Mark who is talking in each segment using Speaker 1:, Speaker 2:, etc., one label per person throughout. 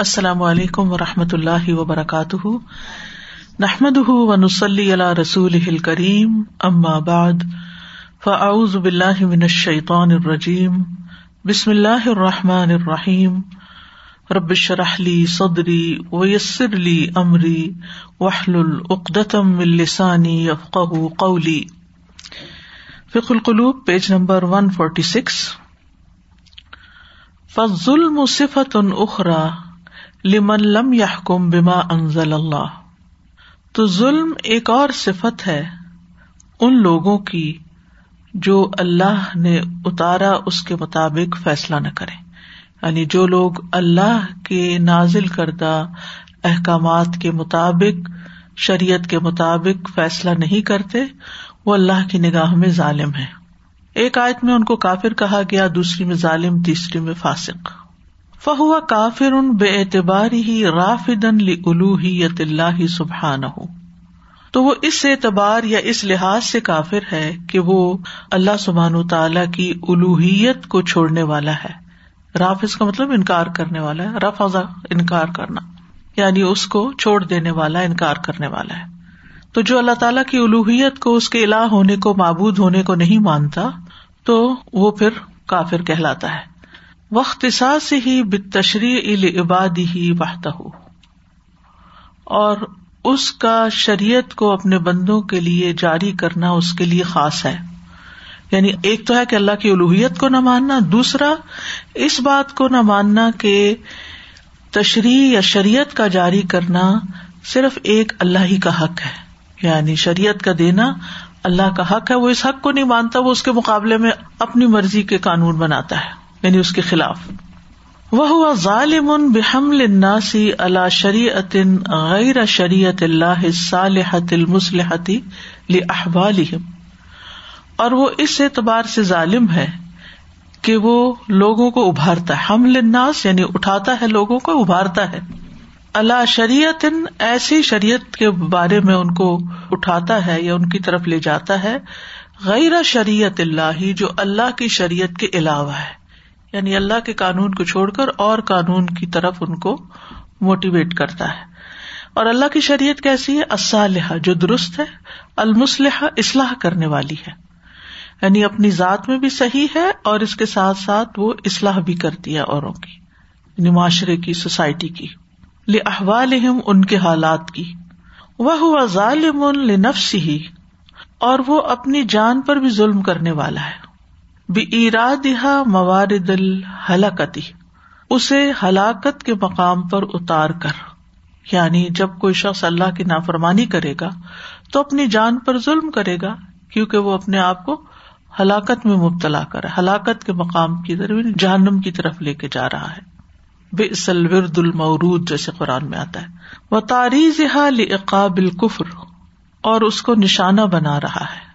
Speaker 1: السلام علیکم و رحمۃ اللہ وبرکاتہ۔ نحمد و نسلی اللہ رسول کریم بعد، فاعوذ باللہ من الشیطان الرجیم۔ بسم اللہ الرحمٰن الرحیم۔ ربش رحلی صدری ویسر علی عمری وحل العقدم السانی یفق قولی۔ فک القلوب، page number one forty six. فضل صفت اخرا لمن لم يحكم بما انزل اللہ۔ تو ظلم ایک اور صفت ہے ان لوگوں کی جو اللہ نے اتارا اس کے مطابق فیصلہ نہ کرے۔ یعنی جو لوگ اللہ کے نازل کردہ احکامات کے مطابق، شریعت کے مطابق فیصلہ نہیں کرتے، وہ اللہ کی نگاہ میں ظالم ہے ایک آیت میں ان کو کافر کہا گیا، دوسری میں ظالم، تیسری میں فاسق۔ فہو کافر ان بے اعتبار ہی رافدن الوحیت اللہ سبحان ہو تو وہ اس اعتبار یا اس لحاظ سے کافر ہے کہ وہ اللہ سبحان تعالی کی الوحیت کو چھوڑنے والا ہے۔ رافظ کا مطلب انکار کرنے والا ہے رف انکار کرنا۔ یعنی اس کو چھوڑ دینے والا، انکار کرنے والا ہے۔ تو جو اللہ تعالیٰ کی الوحیت کو، اس کے الہ ہونے کو، معبود ہونے کو نہیں مانتا، تو وہ پھر کافر کہلاتا ہے۔ وقت سے ہی بتشریح عبادی ہی بہتا ہو اور اس کا شریعت کو اپنے بندوں کے لیے جاری کرنا اس کے لیے خاص ہے۔ یعنی ایک تو ہے کہ اللہ کی الوحیت کو نہ ماننا، دوسرا اس بات کو نہ ماننا کہ تشریح یا شریعت کا جاری کرنا صرف ایک اللہ ہی کا حق ہے۔ یعنی شریعت کا دینا اللہ کا حق ہے، وہ اس حق کو نہیں مانتا، وہ اس کے مقابلے میں اپنی مرضی کے قانون بناتا ہے۔ یعنی اس کے خلاف۔ وہ ظالم بحمل الناسی اللہ شریعت غیر شریعت اللہ صالحت المسلحتی لاحوالہم اور وہ اس اعتبار سے ظالم ہے کہ وہ لوگوں کو ابھارتا ہے۔ حمل الناس یعنی اٹھاتا ہے لوگوں کو، ابھارتا ہے۔ اللہ شریعت ایسی شریعت کے بارے میں ان کو اٹھاتا ہے یا ان کی طرف لے جاتا ہے۔ غیر شریعت اللہ جو اللہ کی شریعت کے علاوہ ہے۔ یعنی اللہ کے قانون کو چھوڑ کر اور قانون کی طرف ان کو موٹیویٹ کرتا ہے۔ اور اللہ کی شریعت کیسی ہے؟ اسلحہ جو درست ہے المسلح اصلاح کرنے والی ہے۔ یعنی اپنی ذات میں بھی صحیح ہے اور اس کے ساتھ ساتھ وہ اصلاح بھی کرتی ہے اوروں کی یعنی معاشرے کی، سوسائٹی کی۔ احوال ان کے حالات کی۔ وہ ظالم ہی اور وہ اپنی جان پر بھی ظلم کرنے والا ہے۔ بے ارادہ موارد الحلقتی اسے ہلاکت کے مقام پر اتار کر۔ یعنی جب کوئی شخص اللہ کی نافرمانی کرے گا، تو اپنی جان پر ظلم کرے گا، کیونکہ وہ اپنے آپ کو ہلاکت میں مبتلا کر، ہلاکت کے مقام کی طرف یعنی جہنم کی طرف لے کے جا رہا ہے۔ بے ورد المورود جیسے قرآن میں آتا ہے۔ وہ تاریخ عقاب القفر اور اس کو نشانہ بنا رہا ہے۔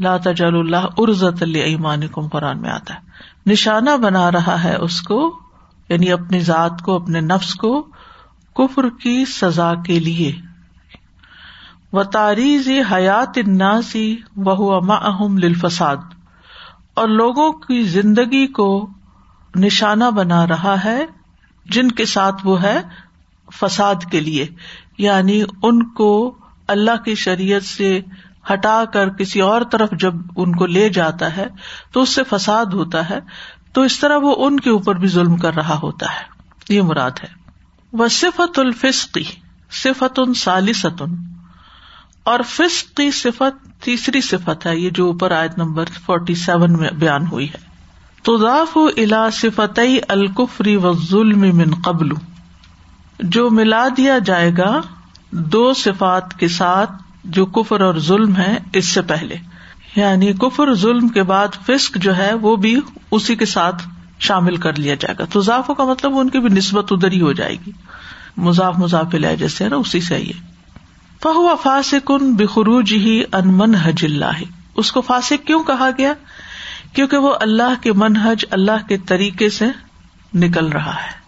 Speaker 1: لا تجل اللہ ارزت ایمان کم قرآن میں آتا ہے۔ نشانہ بنا رہا ہے اس کو یعنی اپنی ذات کو، اپنے نفس کو کفر کی سزا کے لیے۔ و تاریخ حیات اناسی وہ اہم للفساد۔ اور لوگوں کی زندگی کو نشانہ بنا رہا ہے، جن کے ساتھ وہ ہے فساد کے لیے۔ یعنی ان کو اللہ کی شریعت سے ہٹا کر کسی اور طرف جب ان کو لے جاتا ہے تو اس سے فساد ہوتا ہے، تو اس طرح وہ ان کے اوپر بھی ظلم کر رہا ہوتا ہے۔ یہ مراد ہے۔ وہ صفت الفسقی صفت ان سالستن اور فسق کی صفت تیسری صفت ہے، یہ جو اوپر آیت نمبر فورٹی سیون میں بیان ہوئی ہے۔ تو ضاف الا صفت القفری و ظلم من قبل۔ جو ملا دیا جائے گا دو صفات کے ساتھ جو کفر اور ظلم ہے اس سے پہلے۔ یعنی کفر ظلم کے بعد فسق جو ہے وہ بھی اسی کے ساتھ شامل کر لیا جائے گا۔ تو ضافوں کا مطلب ان کی بھی نسبت ادھر ہی ہو جائے گی۔ مضاف مضاف لائے جیسے نا، اسی سے یہ۔ فہو فاسق ان بخروج ہی انمن حج اللہ۔ اس کو فاسق کیوں کہا گیا؟ کیونکہ وہ اللہ کے منہج، اللہ کے طریقے سے نکل رہا ہے۔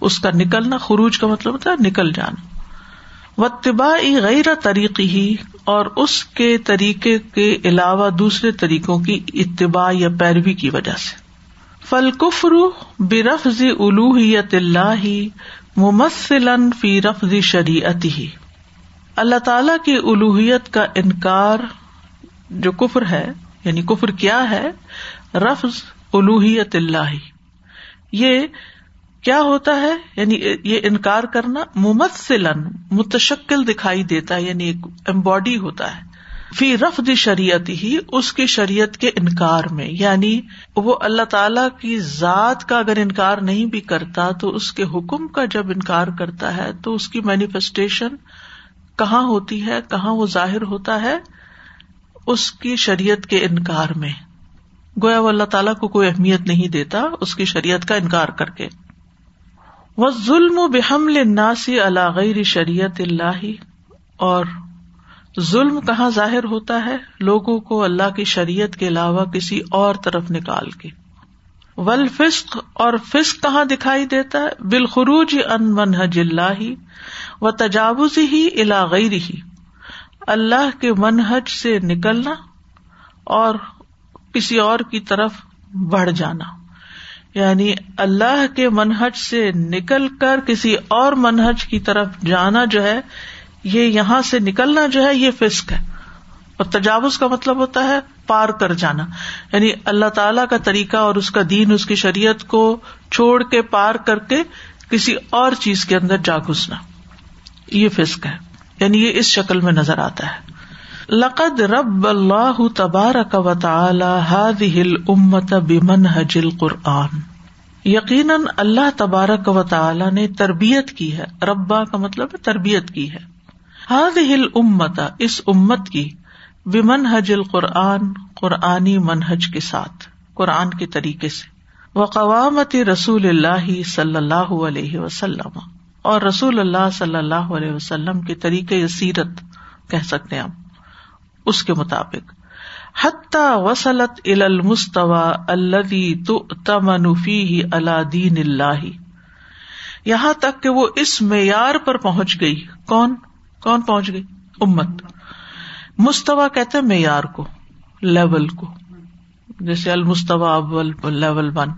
Speaker 1: اس کا نکلنا خروج کا مطلب ہوتا ہے نکل جانا۔ و طبا غیر طریقی ہی اور اس کے طریقے کے علاوہ دوسرے طریقوں کی اتباع یا پیروی کی وجہ سے۔ فل کفر برفظ الوحیت اللہ ممثلا فی رفظ شریعت ہی اللہ تعالی کی الوحیت کا انکار جو کفر ہے یعنی کفر کیا ہے رفظ الوحیت اللہ۔ یہ کیا ہوتا ہے؟ یعنی یہ انکار کرنا ممثلن متشکل دکھائی دیتا ہے یعنی ایک امباڈی ہوتا ہے۔ فی رفد شریعت ہی اس کی شریعت کے انکار میں۔ یعنی وہ اللہ تعالی کی ذات کا اگر انکار نہیں بھی کرتا، تو اس کے حکم کا جب انکار کرتا ہے، تو اس کی مینیفیسٹیشن کہاں ہوتی ہے؟ کہاں وہ ظاہر ہوتا ہے؟ اس کی شریعت کے انکار میں۔ گویا وہ اللہ تعالیٰ کو کوئی اہمیت نہیں دیتا، اس کی شریعت کا انکار کر کے۔ وہ ظلم و بحمل ناسی اللہ غیر شریعت اللہ. اور ظلم کہاں ظاہر ہوتا ہے؟ لوگوں کو اللہ کی شریعت کے علاوہ کسی اور طرف نکال کے. ول فسق اور فسق کہاں دکھائی دیتا ہے؟ بالخروج ان منہج اللہ و تجاوز ہی غیر ہی اللہ کے منہج سے نکلنا اور کسی اور کی طرف بڑھ جانا. یعنی اللہ کے منہج سے نکل کر کسی اور منہج کی طرف جانا جو ہے، یہ یہاں سے نکلنا جو ہے، یہ فسق ہے۔ اور تجاوز کا مطلب ہوتا ہے پار کر جانا۔ یعنی اللہ تعالی کا طریقہ اور اس کا دین، اس کی شریعت کو چھوڑ کے پار کر کے کسی اور چیز کے اندر جا گھسنا۔ یہ فسق ہے۔ یعنی یہ اس شکل میں نظر آتا ہے۔ لقد رب اللہ تبارک و تعالی هذه الامه بمنهج القرآن۔ یقیناً اللہ تبارک و تعالی نے تربیت کی ہے۔ ربا کا مطلب تربیت کی ہے۔ ہل امتا اس امت کی ومن حج القرآن، قرآنی منہج کے ساتھ، قرآن کے طریقے سے۔ و قوامت رسول اللہ صلی اللہ علیہ وسلم۔ اور رسول اللہ صلی اللہ علیہ وسلم کے طریقے سیرت کہہ سکتے ہم۔ اس کے مطابق. حتی وسلط المستوا الدی تو تمنفی اللہ دین اللہ. یہاں تک کہ وہ اس معیار پر پہنچ گئی. کون؟ کون پہنچ گئی؟ امت. مستوا کہتے معیار کو، لیول کو. جیسے المستوا اول، لیول ون.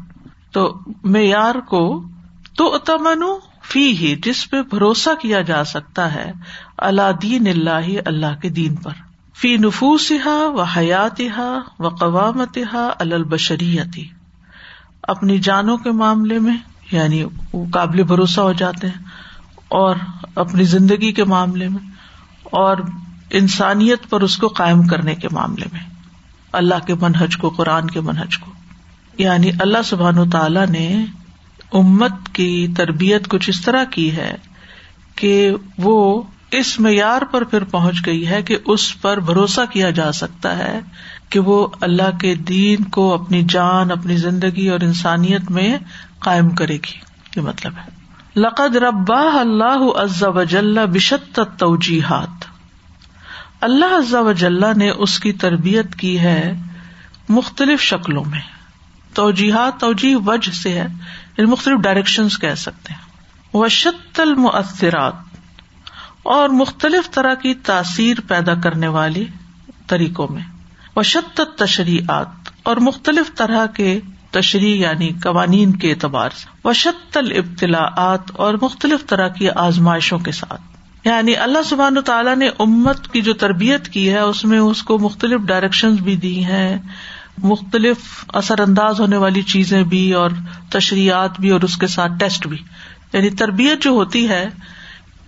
Speaker 1: تو معیار کو تو تمن فی ہی جس پہ بھروسہ کیا جا سکتا ہے اللہ دین اللہ اللہ کے دین پر. فی نفوس و حیات و قوامت البشریتی۔ اپنی جانوں کے معاملے میں یعنی وہ قابل بھروسہ ہو جاتے ہیں، اور اپنی زندگی کے معاملے میں، اور انسانیت پر اس کو قائم کرنے کے معاملے میں۔ اللہ کے منہج کو، قرآن کے منہج کو۔ یعنی اللہ سبحان و تعالی نے امت کی تربیت کچھ اس طرح کی ہے کہ وہ اس معیار پر پھر پہنچ گئی ہے کہ اس پر بھروسہ کیا جا سکتا ہے کہ وہ اللہ کے دین کو اپنی جان، اپنی زندگی اور انسانیت میں قائم کرے گی۔ یہ مطلب ہے۔ لقد ربا اللہ عز وجل بشت توجیحات اللہ عز وجل نے اس کی تربیت کی ہے مختلف شکلوں میں۔ توجیحات توجیح وجہ سے ہے یعنی مختلف ڈائریکشن کہہ سکتے ہیں۔ وشت المؤثرات۔ اور مختلف طرح کی تاثیر پیدا کرنے والی طریقوں میں۔ وشت تشریحات اور مختلف طرح کے تشریح یعنی قوانین کے اعتبار سے۔ وشت ابتلاعات اور مختلف طرح کی آزمائشوں کے ساتھ۔ یعنی اللہ سبحان تعالیٰ نے امت کی جو تربیت کی ہے، اس میں اس کو مختلف ڈائریکشن بھی دی ہیں، مختلف اثر انداز ہونے والی چیزیں بھی اور تشریحات بھی اور اس کے ساتھ ٹیسٹ بھی۔ یعنی تربیت جو ہوتی ہے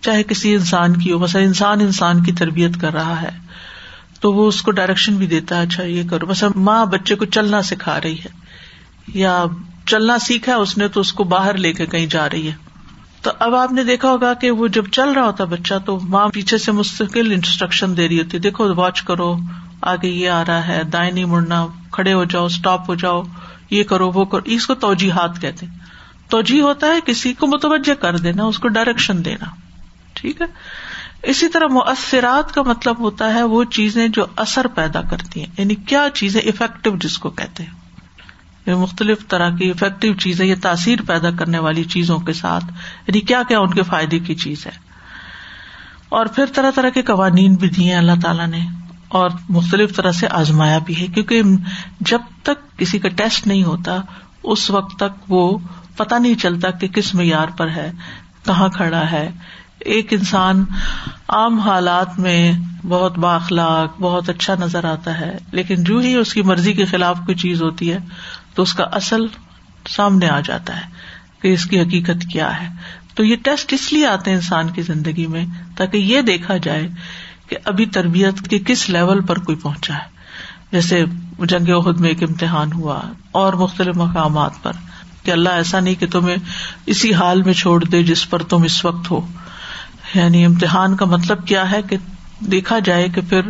Speaker 1: چاہے کسی انسان کی ہو، مثلا انسان انسان کی تربیت کر رہا ہے، تو وہ اس کو ڈائریکشن بھی دیتا ہے اچھا یہ کرو۔ مثلا ماں بچے کو چلنا سکھا رہی ہے، یا چلنا سیکھا اس نے تو اس کو باہر لے کے کہیں جا رہی ہے۔ تو اب آپ نے دیکھا ہوگا کہ وہ جب چل رہا ہوتا بچہ، تو ماں پیچھے سے مستقل انسٹرکشن دے رہی ہوتی دیکھو واچ کرو، آگے یہ آ رہا ہے، دائیں نہیں مڑنا، کھڑے ہو جاؤ اسٹاپ ہو جاؤ، یہ کرو، وہ کرو۔ اس کو توجہ ہاتھ کہتے توجہ ہوتا ہے، کسی کو متوجہ کر دینا، اس کو ڈائریکشن دینا۔ ٹھیک ہے؟ اسی طرح مؤثرات کا مطلب ہوتا ہے وہ چیزیں جو اثر پیدا کرتی ہیں یعنی کیا چیزیں افیکٹو جس کو کہتے ہیں۔ یہ مختلف طرح کی افیکٹو چیزیں، یہ تاثیر پیدا کرنے والی چیزوں کے ساتھ یعنی کیا کیا ان کے فائدے کی چیز ہے۔ اور پھر طرح طرح کے قوانین بھی دیے اللہ تعالیٰ نے، اور مختلف طرح سے آزمایا بھی ہے، کیونکہ جب تک کسی کا ٹیسٹ نہیں ہوتا، اس وقت تک وہ پتا نہیں چلتا کہ کس معیار پر ہے، کہاں کھڑا ہے ایک انسان عام حالات میں بہت باخلاق بہت اچھا نظر آتا ہے، لیکن جو ہی اس کی مرضی کے خلاف کوئی چیز ہوتی ہے، تو اس کا اصل سامنے آ جاتا ہے کہ اس کی حقیقت کیا ہے۔ تو یہ ٹیسٹ اس لیے آتے ہیں انسان کی زندگی میں تاکہ یہ دیکھا جائے کہ ابھی تربیت کے کس لیول پر کوئی پہنچا ہے۔ جیسے جنگ عہد میں ایک امتحان ہوا اور مختلف مقامات پر کہ اللہ ایسا نہیں کہ تمہیں اسی حال میں چھوڑ دے جس پر تم اس وقت ہو۔ یعنی امتحان کا مطلب کیا ہے کہ دیکھا جائے کہ پھر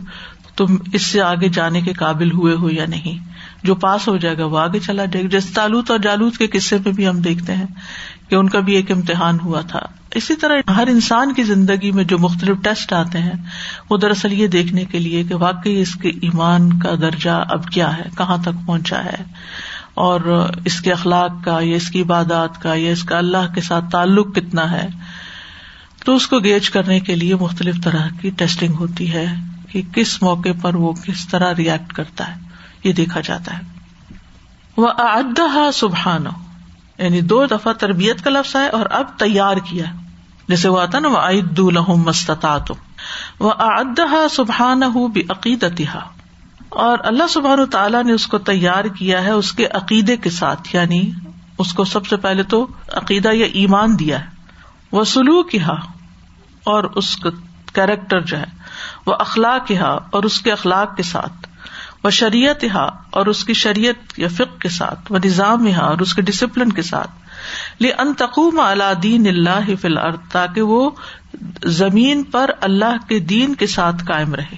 Speaker 1: تم اس سے آگے جانے کے قابل ہوئے ہو یا نہیں۔ جو پاس ہو جائے گا وہ آگے چلا جائے گا۔ جیسے تالوت اور جالوت کے قصے میں بھی ہم دیکھتے ہیں کہ ان کا بھی ایک امتحان ہوا تھا۔ اسی طرح ہر انسان کی زندگی میں جو مختلف ٹیسٹ آتے ہیں، وہ دراصل یہ دیکھنے کے لیے کہ واقعی اس کے ایمان کا درجہ اب کیا ہے، کہاں تک پہنچا ہے۔ اور اس کے اخلاق کا، یا اس کی عبادات کا، یا اس کا اللہ کے ساتھ تعلق کتنا ہے۔ تو اس کو گیج کرنے کے لیے مختلف طرح کی ٹیسٹنگ ہوتی ہے کہ کس موقع پر وہ کس طرح ریئیکٹ کرتا ہے، یہ دیکھا جاتا ہے۔ وہ ادہ سبحان یعنی دو دفعہ تربیت کا لفظ ہے اور اب تیار کیا۔ جیسے وہ آتا نا وہ عید الحم مستطاط وہ ادہ سبحان اور اللہ سبحان تعالیٰ نے اس کو تیار کیا ہے اس کے عقیدے کے ساتھ یعنی اس کو سب سے پہلے تو عقیدہ یا ایمان دیا ہے۔ وہ سلوک ہا اور اس کا کیریکٹر جو ہے، وہ اخلاق ہا اور اس کے اخلاق کے ساتھ، وہ شریعت ہا اور اس کی شریعت یا فک کے ساتھ، وہ نظام ہا اور اس کے ڈسپلن کے ساتھ۔ لے ان تقوم اللہ دین اللہ فی الحال تاکہ وہ زمین پر اللہ کے دین کے ساتھ قائم رہے۔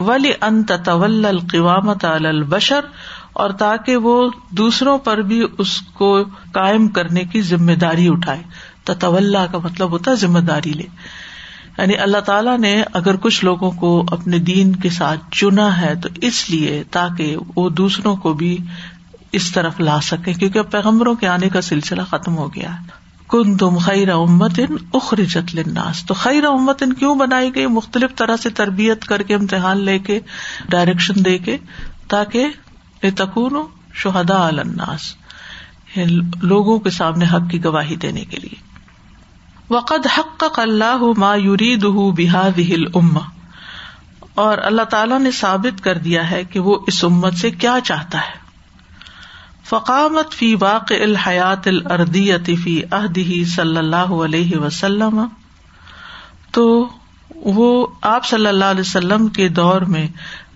Speaker 1: ولی ان تول القوامت البشر، اور تاکہ وہ دوسروں پر بھی اس کو قائم کرنے کی ذمہ داری اٹھائے۔ تطول کا مطلب ہوتا ہے ذمہ داری لے۔ یعنی اللہ تعالیٰ نے اگر کچھ لوگوں کو اپنے دین کے ساتھ چنا ہے تو اس لیے تاکہ وہ دوسروں کو بھی اس طرف لا سکے کیونکہ پیغمبروں کے آنے کا سلسلہ ختم ہو گیا۔ کن تم خیر امت ان اخرجت لناس تو خیر امت ان کیوں بنائی گئی؟ مختلف طرح سے تربیت کر کے، امتحان لے کے ڈائریکشن دے کے، تاکہ تکون شہدا الناس۔ یعنی لوگوں کے سامنے حق کی گواہی دینے کے لیے۔ وقد حق اللہ ما یورید بحاد اما اور اللہ تعالیٰ نے ثابت کر دیا ہے کہ وہ اس امت سے کیا چاہتا ہے۔ فقامت فی واقع الحیات الردی فی عہدی صلی اللہ علیہ وسلم۔ تو وہ آپ صلی اللہ علیہ وسلم کے دور میں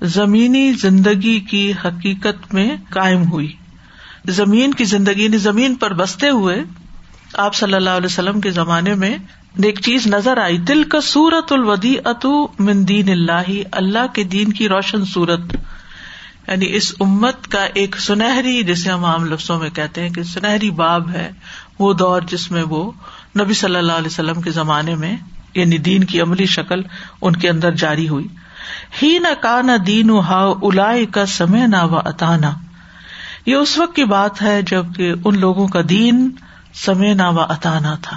Speaker 1: زمینی زندگی کی حقیقت میں قائم ہوئی۔ زمین کی زندگی نے زمین پر بستے ہوئے آپ صلی اللہ علیہ وسلم کے زمانے میں ایک چیز نظر آئی دل کا سورت الودی اتو من دین اللہ اللہ کے دین کی روشن سورت یعنی اس امت کا ایک سنہری، جسے ہم عام لفظوں میں کہتے ہیں کہ سنہری باب ہے، وہ دور جس میں وہ نبی صلی اللہ علیہ وسلم کے زمانے میں یعنی دین کی عملی شکل ان کے اندر جاری ہوئی۔ ہی نہ کا نہ دین و ہا الا کا سمے نہ و اتانا یہ اس وقت کی بات ہے جبکہ ان لوگوں کا دین سمے نہ و اتانا تھا۔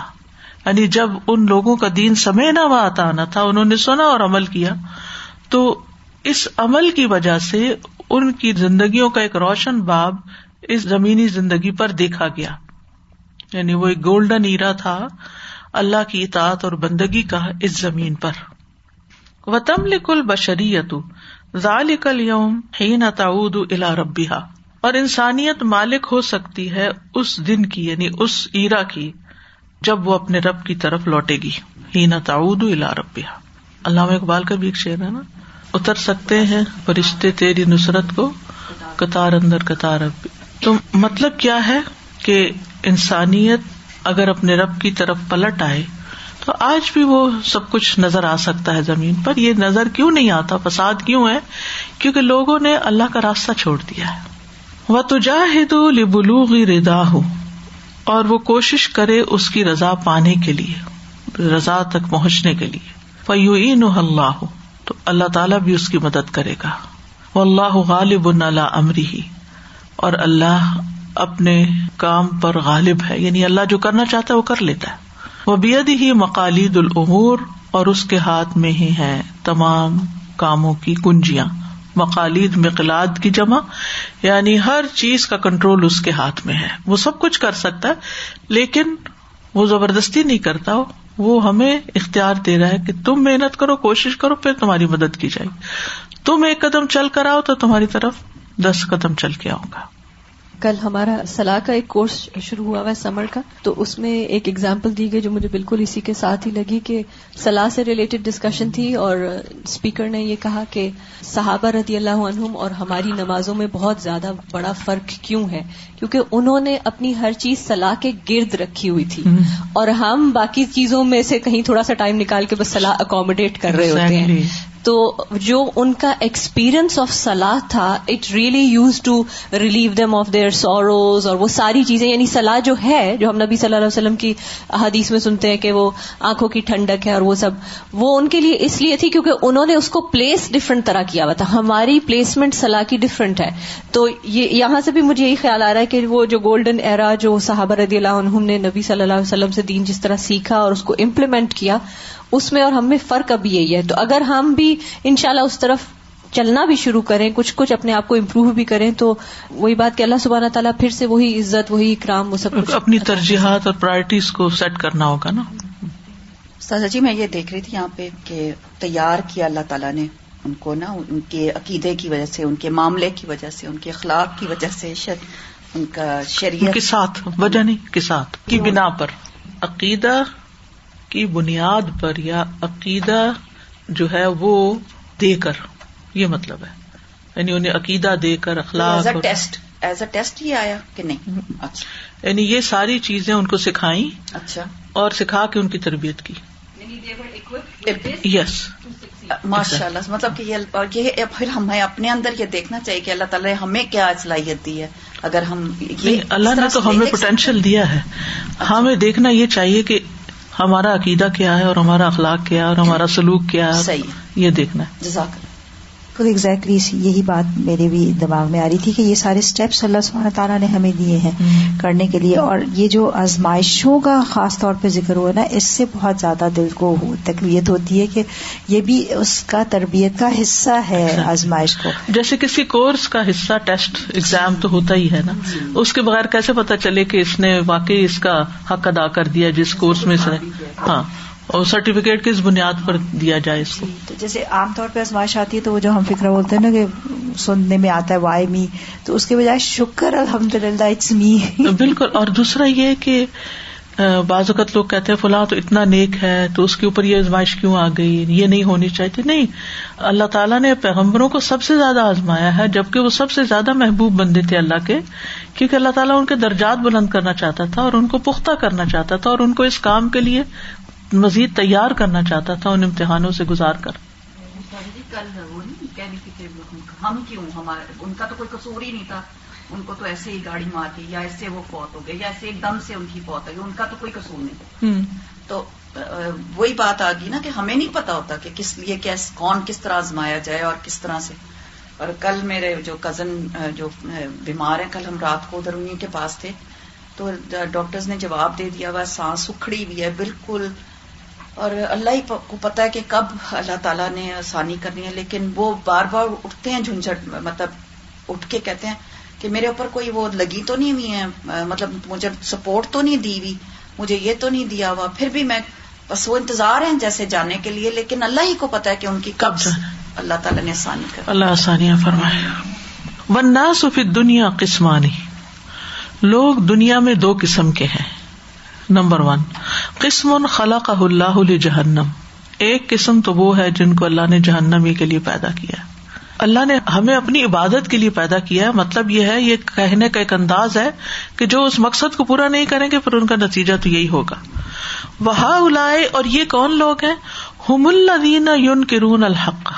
Speaker 1: یعنی جب ان لوگوں کا دین سمے نہ و اتانا تھا، انہوں نے سنا اور عمل کیا، تو اس عمل کی وجہ سے ان کی زندگیوں کا ایک روشن باب اس زمینی زندگی پر دیکھا گیا۔ یعنی وہ ایک گولڈن ایرا تھا اللہ کی اطاعت اور بندگی کا اس زمین پر۔ وطم لکل بشریت ذالکل یوم ہی تعود الا ربیہ اور انسانیت مالک ہو سکتی ہے اس دن کی یعنی اس ایرا کی، جب وہ اپنے رب کی طرف لوٹے گی۔ ہی نہ تعود الا ربیہ علامہ اقبال کا بھی ایک شعر ہے نا۔ اتر سکتے ہیں فرشتے تیری نصرت کو، قطار اندر قطار اب۔ تو مطلب کیا ہے کہ انسانیت اگر اپنے رب کی طرف پلٹ آئے، تو آج بھی وہ سب کچھ نظر آ سکتا ہے زمین پر۔ یہ نظر کیوں نہیں آتا؟ فساد کیوں ہے؟ کیونکہ لوگوں نے اللہ کا راستہ چھوڑ دیا ہے۔ وہ تجاہد لبلوغ ردا ہو اور وہ کوشش کرے اس کی رضا پانے کے لیے، رضا تک پہنچنے کے لیے۔ فیو اللہ ہو تو اللہ تعالیٰ بھی اس کی مدد کرے گا۔ وہ اللہ غالب اللہ امری ہی اور اللہ اپنے کام پر غالب ہے۔ یعنی اللہ جو کرنا چاہتا ہے وہ کر لیتا ہے۔ وہ بید ہی مقالید العمور اور اس کے ہاتھ میں ہی ہے تمام کاموں کی کنجیاں۔ مقالید مقلاد کی جمع یعنی ہر چیز کا کنٹرول اس کے ہاتھ میں ہے۔ وہ سب کچھ کر سکتا ہے، لیکن وہ زبردستی نہیں کرتا، وہ ہمیں اختیار دے رہا ہے کہ تم محنت کرو، کوشش کرو، پھر تمہاری مدد کی جائے۔ تم ایک قدم چل کر آؤ تو تمہاری طرف دس قدم چل کے آؤں گا۔
Speaker 2: کل ہمارا سلاح کا ایک کورس شروع ہوا ہوا ہے سمر کا تو اس میں ایک ایگزامپل دی گئی جو مجھے بالکل اسی کے ساتھ ہی لگی کہ سلاح سے ریلیٹڈ ڈسکشن تھی اور اسپیکر نے یہ کہا کہ صحابہ رضی اللہ عنہم اور ہماری نمازوں میں بہت زیادہ بڑا فرق کیوں ہے؟ کیونکہ انہوں نے اپنی ہر چیز سلاح کے گرد رکھی ہوئی تھی۔ اور ہم باقی چیزوں میں سے کہیں تھوڑا سا ٹائم نکال کے بس سلاح اکوموڈیٹ کر رہے ہوتے ہیں۔ تو جو ان کا ایکسپیرئنس آف سلاح تھا it really used to relieve them of their sorrows اور وہ ساری چیزیں یعنی سلاح جو ہے، جو ہم نبی صلی اللہ علیہ وسلم کی حدیث میں سنتے ہیں کہ وہ آنکھوں کی ٹھنڈک ہے اور وہ سب، وہ ان کے لیے اس لیے تھی کیونکہ انہوں نے اس کو پلیس ڈفرنٹ طرح کیا ہوا تھا، ہماری پلیسمنٹ سلاح کی ڈفرنٹ ہے۔ تو یہاں سے بھی مجھے یہی خیال آ رہا ہے کہ وہ جو گولڈن ایرا جو صحابہ رضی اللہ عنہم نے نبی صلی اللہ علیہ وسلم سے دین جس طرح سیکھا اور اس کو امپلیمنٹ کیا اس میں اور ہم میں فرق ابھی یہی ہے۔ تو اگر ہم بھی انشاءاللہ اس طرف چلنا بھی شروع کریں کچھ کچھ اپنے آپ کو امپروو بھی کریں تو وہی بات کہ اللہ سبحانہ تعالیٰ پھر سے وہی عزت وہی اکرام وہ سب
Speaker 1: اپنی ترجیحات اور پرائرٹیز کو سیٹ کرنا ہوگا نا۔
Speaker 3: سازا جی میں یہ دیکھ رہی تھی یہاں پہ کہ تیار کیا اللہ تعالیٰ نے ان کو نا ان کے عقیدے کی وجہ سے ان کے معاملے کی وجہ سے ان کے اخلاق کی وجہ سے ان کا شریعت
Speaker 1: کے ساتھ وجہ نہیں کے ساتھ کی بنا پر۔ عقیدہ کی بنیاد پر یا عقیدہ جو ہے وہ دے کر یہ مطلب ہے۔ یعنی انہیں عقیدہ دے کر اخلاق
Speaker 3: ٹیسٹ ایز اے ٹیسٹ ہی آیا کہ نہیں؟
Speaker 1: اچھا۔ یعنی یہ ساری چیزیں ان کو سکھائی
Speaker 3: اچھا۔
Speaker 1: اور سکھا کے ان کی تربیت کی۔ یس
Speaker 3: ماشاء اللہ مطلب کہ یہ پھر ہمیں اپنے اندر یہ دیکھنا چاہیے کہ اللہ تعالیٰ نے ہمیں کیا صلاحیت دی ہے۔ اگر ہم یہ
Speaker 1: اللہ نے تو ہمیں پوٹینشیل دیا ہے۔ ہمیں دیکھنا یہ چاہیے کہ ہمارا عقیدہ کیا ہے اور ہمارا اخلاق کیا ہے اور ہمارا سلوک کیا ہے؟ صحیح۔ یہ دیکھنا ہے۔
Speaker 4: خود ایگزیکٹلی یہی بات میرے بھی دماغ میں آ رہی تھی کہ یہ سارے اسٹیپس اللہ سبحانہ تعالیٰ نے ہمیں دیے ہیں کرنے کے لیے اور یہ جو آزمائشوں کا خاص طور پہ ذکر ہوا نا اس سے بہت زیادہ دل کو تقویت ہوتی ہے کہ یہ بھی اس کا تربیت کا حصہ ہے۔ آزمائش کو
Speaker 1: جیسے کسی کورس کا حصہ ٹیسٹ ایگزام تو ہوتا ہی ہے نا۔ اس کے بغیر کیسے پتا چلے کہ اس نے واقعی اس کا حق ادا کر دیا جس کورس میں سے ہاں اور سرٹیفکیٹ کس بنیاد پر دیا جائے اس کو؟
Speaker 4: تو جیسے عام طور پہ ازمائش آتی ہے تو وہ جو ہم فکر بولتے ہیں نا کہ سننے میں آتا ہے وائی می تو اس کے بجائے شکر الحمد للہ اٹس می۔
Speaker 1: بالکل۔ اور دوسرا یہ کہ بعض اوقات لوگ کہتے ہیں فلاں تو اتنا نیک ہے تو اس کے اوپر یہ آزمائش کیوں آ گئی؟ یہ نہیں ہونی چاہیے۔ نہیں اللہ تعالیٰ نے پیغمبروں کو سب سے زیادہ آزمایا ہے جبکہ وہ سب سے زیادہ محبوب بندے تھے اللہ کے کیونکہ اللہ تعالیٰ ان کے درجات بلند کرنا چاہتا تھا اور ان کو پختہ کرنا چاہتا تھا اور ان کو اس کام کے لیے مزید تیار کرنا چاہتا تھا ان امتحانوں سے گزار کر۔
Speaker 3: ہم کیوں؟ ہمارے ان کا تو کوئی قصور ہی نہیں تھا۔ ان کو تو ایسے ہی گاڑی مار دی یا ایسے وہ فوت ہو گئے یا ایسے ایک دم سے ان کی فوت ہو گئی ان کا تو کوئی قصور نہیں۔ تو وہی بات آ گئی نا کہ ہمیں نہیں پتا ہوتا کہ کس لیے کون کس طرح آزمایا جائے اور کس طرح سے۔ اور کل میرے جو کزن جو بیمار ہیں کل ہم رات کو ادھر انہیں کے پاس تھے۔ تو ڈاکٹرز نے جواب دے دیا وہ سانس اکھڑی ہوئی ہے بالکل اور اللہ ہی کو پتا ہے کہ کب اللہ تعالیٰ نے آسانی کرنی ہے لیکن وہ بار بار اٹھتے ہیں جھنجھٹ مطلب اٹھ کے کہتے ہیں کہ میرے اوپر کوئی وہ لگی تو نہیں ہوئی ہے مطلب مجھے سپورٹ تو نہیں دی ہوئی مجھے یہ تو نہیں دیا ہوا پھر بھی میں بس وہ انتظار ہیں جیسے جانے کے لیے لیکن اللہ ہی کو پتا ہے کہ ان کی کب اللہ تعالیٰ نے آسانی کر
Speaker 1: اللہ آسانیاں فرمائے۔ ورنہ سفی دنیا قسمانی لوگ دنیا میں دو قسم کے ہیں۔ نمبر ون قسم خلا کا اللہ جہنم ایک قسم تو وہ ہے جن کو اللہ نے جہنمی کے لیے پیدا کیا۔ اللہ نے ہمیں اپنی عبادت کے لیے پیدا کیا ہے۔ مطلب یہ ہے، یہ کہنے کا ایک انداز ہے کہ جو اس مقصد کو پورا نہیں کریں گے، پھر ان کا نتیجہ تو یہی ہوگا۔ وہ اولائے اور یہ کون لوگ ہیں؟ ہم الدین یون کرون الحق،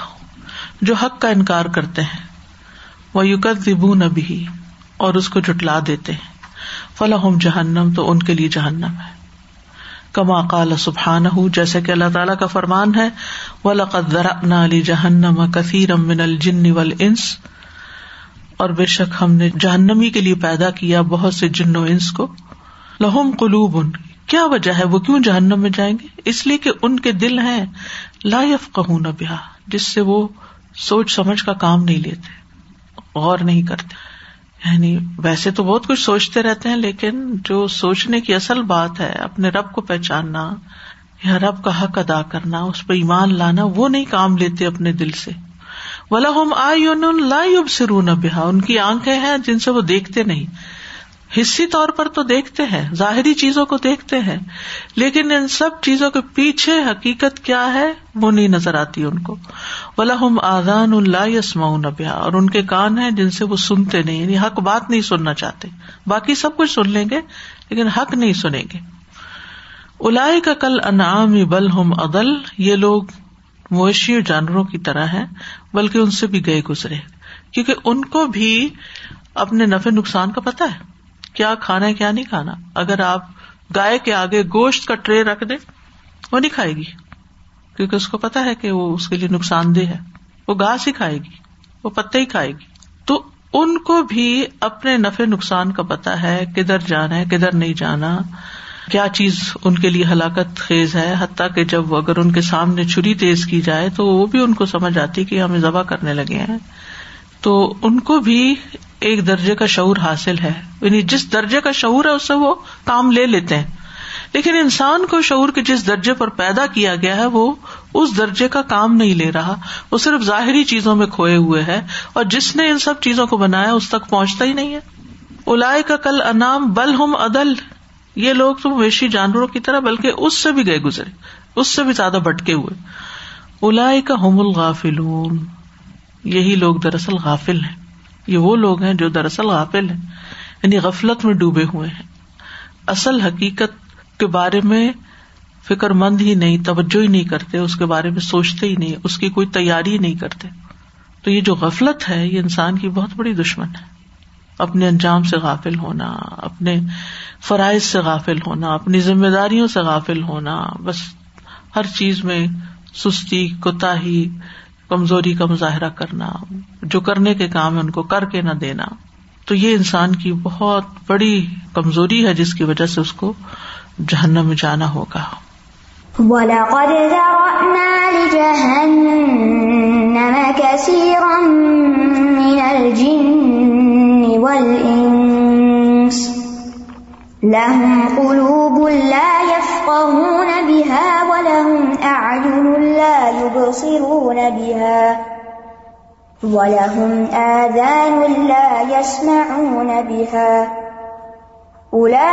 Speaker 1: جو حق کا انکار کرتے ہیں۔ وہ یوکت زبو اور اس کو جٹلا دیتے ہیں۔ فلاحم جہنم، تو ان کے لیے جہنم ہے۔ کما کال سبحان جیسے کہ اللہ تعالیٰ کا فرمان ہے و لقت ذرا علی جہنم کثیر من الجن اور بے شک ہم نے جہنمی کے لیے پیدا کیا بہت سے جن و انس کو۔ لہم قلوب۔ ان کیا وجہ ہے؟ وہ کیوں جہنم میں جائیں گے؟ اس لیے کہ ان کے دل ہیں، لا یفقہون بہا جس سے وہ سوچ سمجھ کا کام نہیں لیتے، غور نہیں کرتے۔ یعنی ویسے تو بہت کچھ سوچتے رہتے ہیں، لیکن جو سوچنے کی اصل بات ہے، اپنے رب کو پہچاننا یا رب کا حق ادا کرنا، اس پہ ایمان لانا، وہ نہیں کام لیتے اپنے دل سے۔ ولا ہم آئی سرون بہا ان کی آنکھیں ہیں جن سے وہ دیکھتے نہیں۔ حصی طور پر تو دیکھتے ہیں، ظاہری چیزوں کو دیکھتے ہیں، لیکن ان سب چیزوں کے پیچھے حقیقت کیا ہے؟ وہ نہیں نظر آتی ان کو۔ ولاحم آزان اللہ یسما بیا اور ان کے کان ہیں جن سے وہ سنتے نہیں یعنی حق بات نہیں سننا چاہتے۔ باقی سب کچھ سن لیں گے، لیکن حق نہیں سنیں گے۔ الا کا کل انعام بل ہم عدل، یہ لوگ مویشی جانوروں کی طرح ہیں، بلکہ ان سے بھی گئے گزرے۔ کیونکہ ان کو بھی اپنے نفے نقصان کا پتا ہے۔ کیا کھانا ہے، کیا نہیں کھانا۔ اگر آپ گائے کے آگے گوشت کا ٹرے رکھ دیں، وہ نہیں کھائے گی۔ کیونکہ اس کو پتا ہے کہ وہ اس کے لیے نقصان دہ ہے۔ وہ گھاس ہی کھائے گی، وہ پتے ہی کھائے گی۔ تو ان کو بھی اپنے نفے نقصان کا پتا ہے، کدھر جانا ہے، کدھر نہیں جانا۔ کیا چیز ان کے لیے ہلاکت خیز ہے؟ حتیٰ کہ جب اگر ان کے سامنے چھری تیز کی جائے تو وہ بھی ان کو سمجھ آتی کہ ہمیں ذبح کرنے لگے ہیں۔ تو ان کو بھی ایک درجے کا شعور حاصل ہے۔ یعنی جس درجے کا شعور ہے اس سے وہ کام لے لیتے ہیں۔ لیکن انسان کو شعور کے جس درجے پر پیدا کیا گیا ہے، وہ اس درجے کا کام نہیں لے رہا۔ وہ صرف ظاہری چیزوں میں کھوئے ہوئے ہے۔ اور جس نے ان سب چیزوں کو بنایا، اس تک پہنچتا ہی نہیں ہے۔ الاائے کا کل انام بل ہم عدل۔ یہ لوگ تو مویشی جانوروں کی طرح، بلکہ اس سے بھی گئے گزرے۔ اس سے بھی زیادہ بٹکے ہوئے۔ الاائے کا ہم الغافلون۔ یہی لوگ دراصل غافل ہیں۔ یہ وہ لوگ ہیں جو دراصل غافل ہیں یعنی غفلت میں ڈوبے ہوئے ہیں۔ اصل حقیقت کے بارے میں فکر مند ہی نہیں، توجہ ہی نہیں کرتے، اس کے بارے میں سوچتے ہی نہیں، اس کی کوئی تیاری نہیں کرتے۔ تو یہ جو غفلت ہے، یہ انسان کی بہت بڑی دشمن ہے۔ اپنے انجام سے غافل ہونا، اپنے فرائض سے غافل ہونا، اپنی ذمہ داریوں سے غافل ہونا، بس ہر چیز میں سستی کوتا ہی کمزوری کا مظاہرہ کرنا، جو کرنے کے کام ہے ان کو کر کے نہ دینا۔ تو یہ انسان کی بہت بڑی کمزوری ہے، جس کی وجہ سے اس کو جہنم میں جانا ہوگا۔
Speaker 5: وَلَقَدْ ذَرَأْنَا لِجَهَنَّمَ كَثِيرًا مِنَ الْجِنِّ وَالْإِنسِ لَهُمْ قُلُوبٌ لَا يَفْقَهُونَ يُبْصِرُونَ بِهَا وَلَهُمْ آذَانٌ لَا يَسْمَعُونَ بِهَا أُولَئِكَ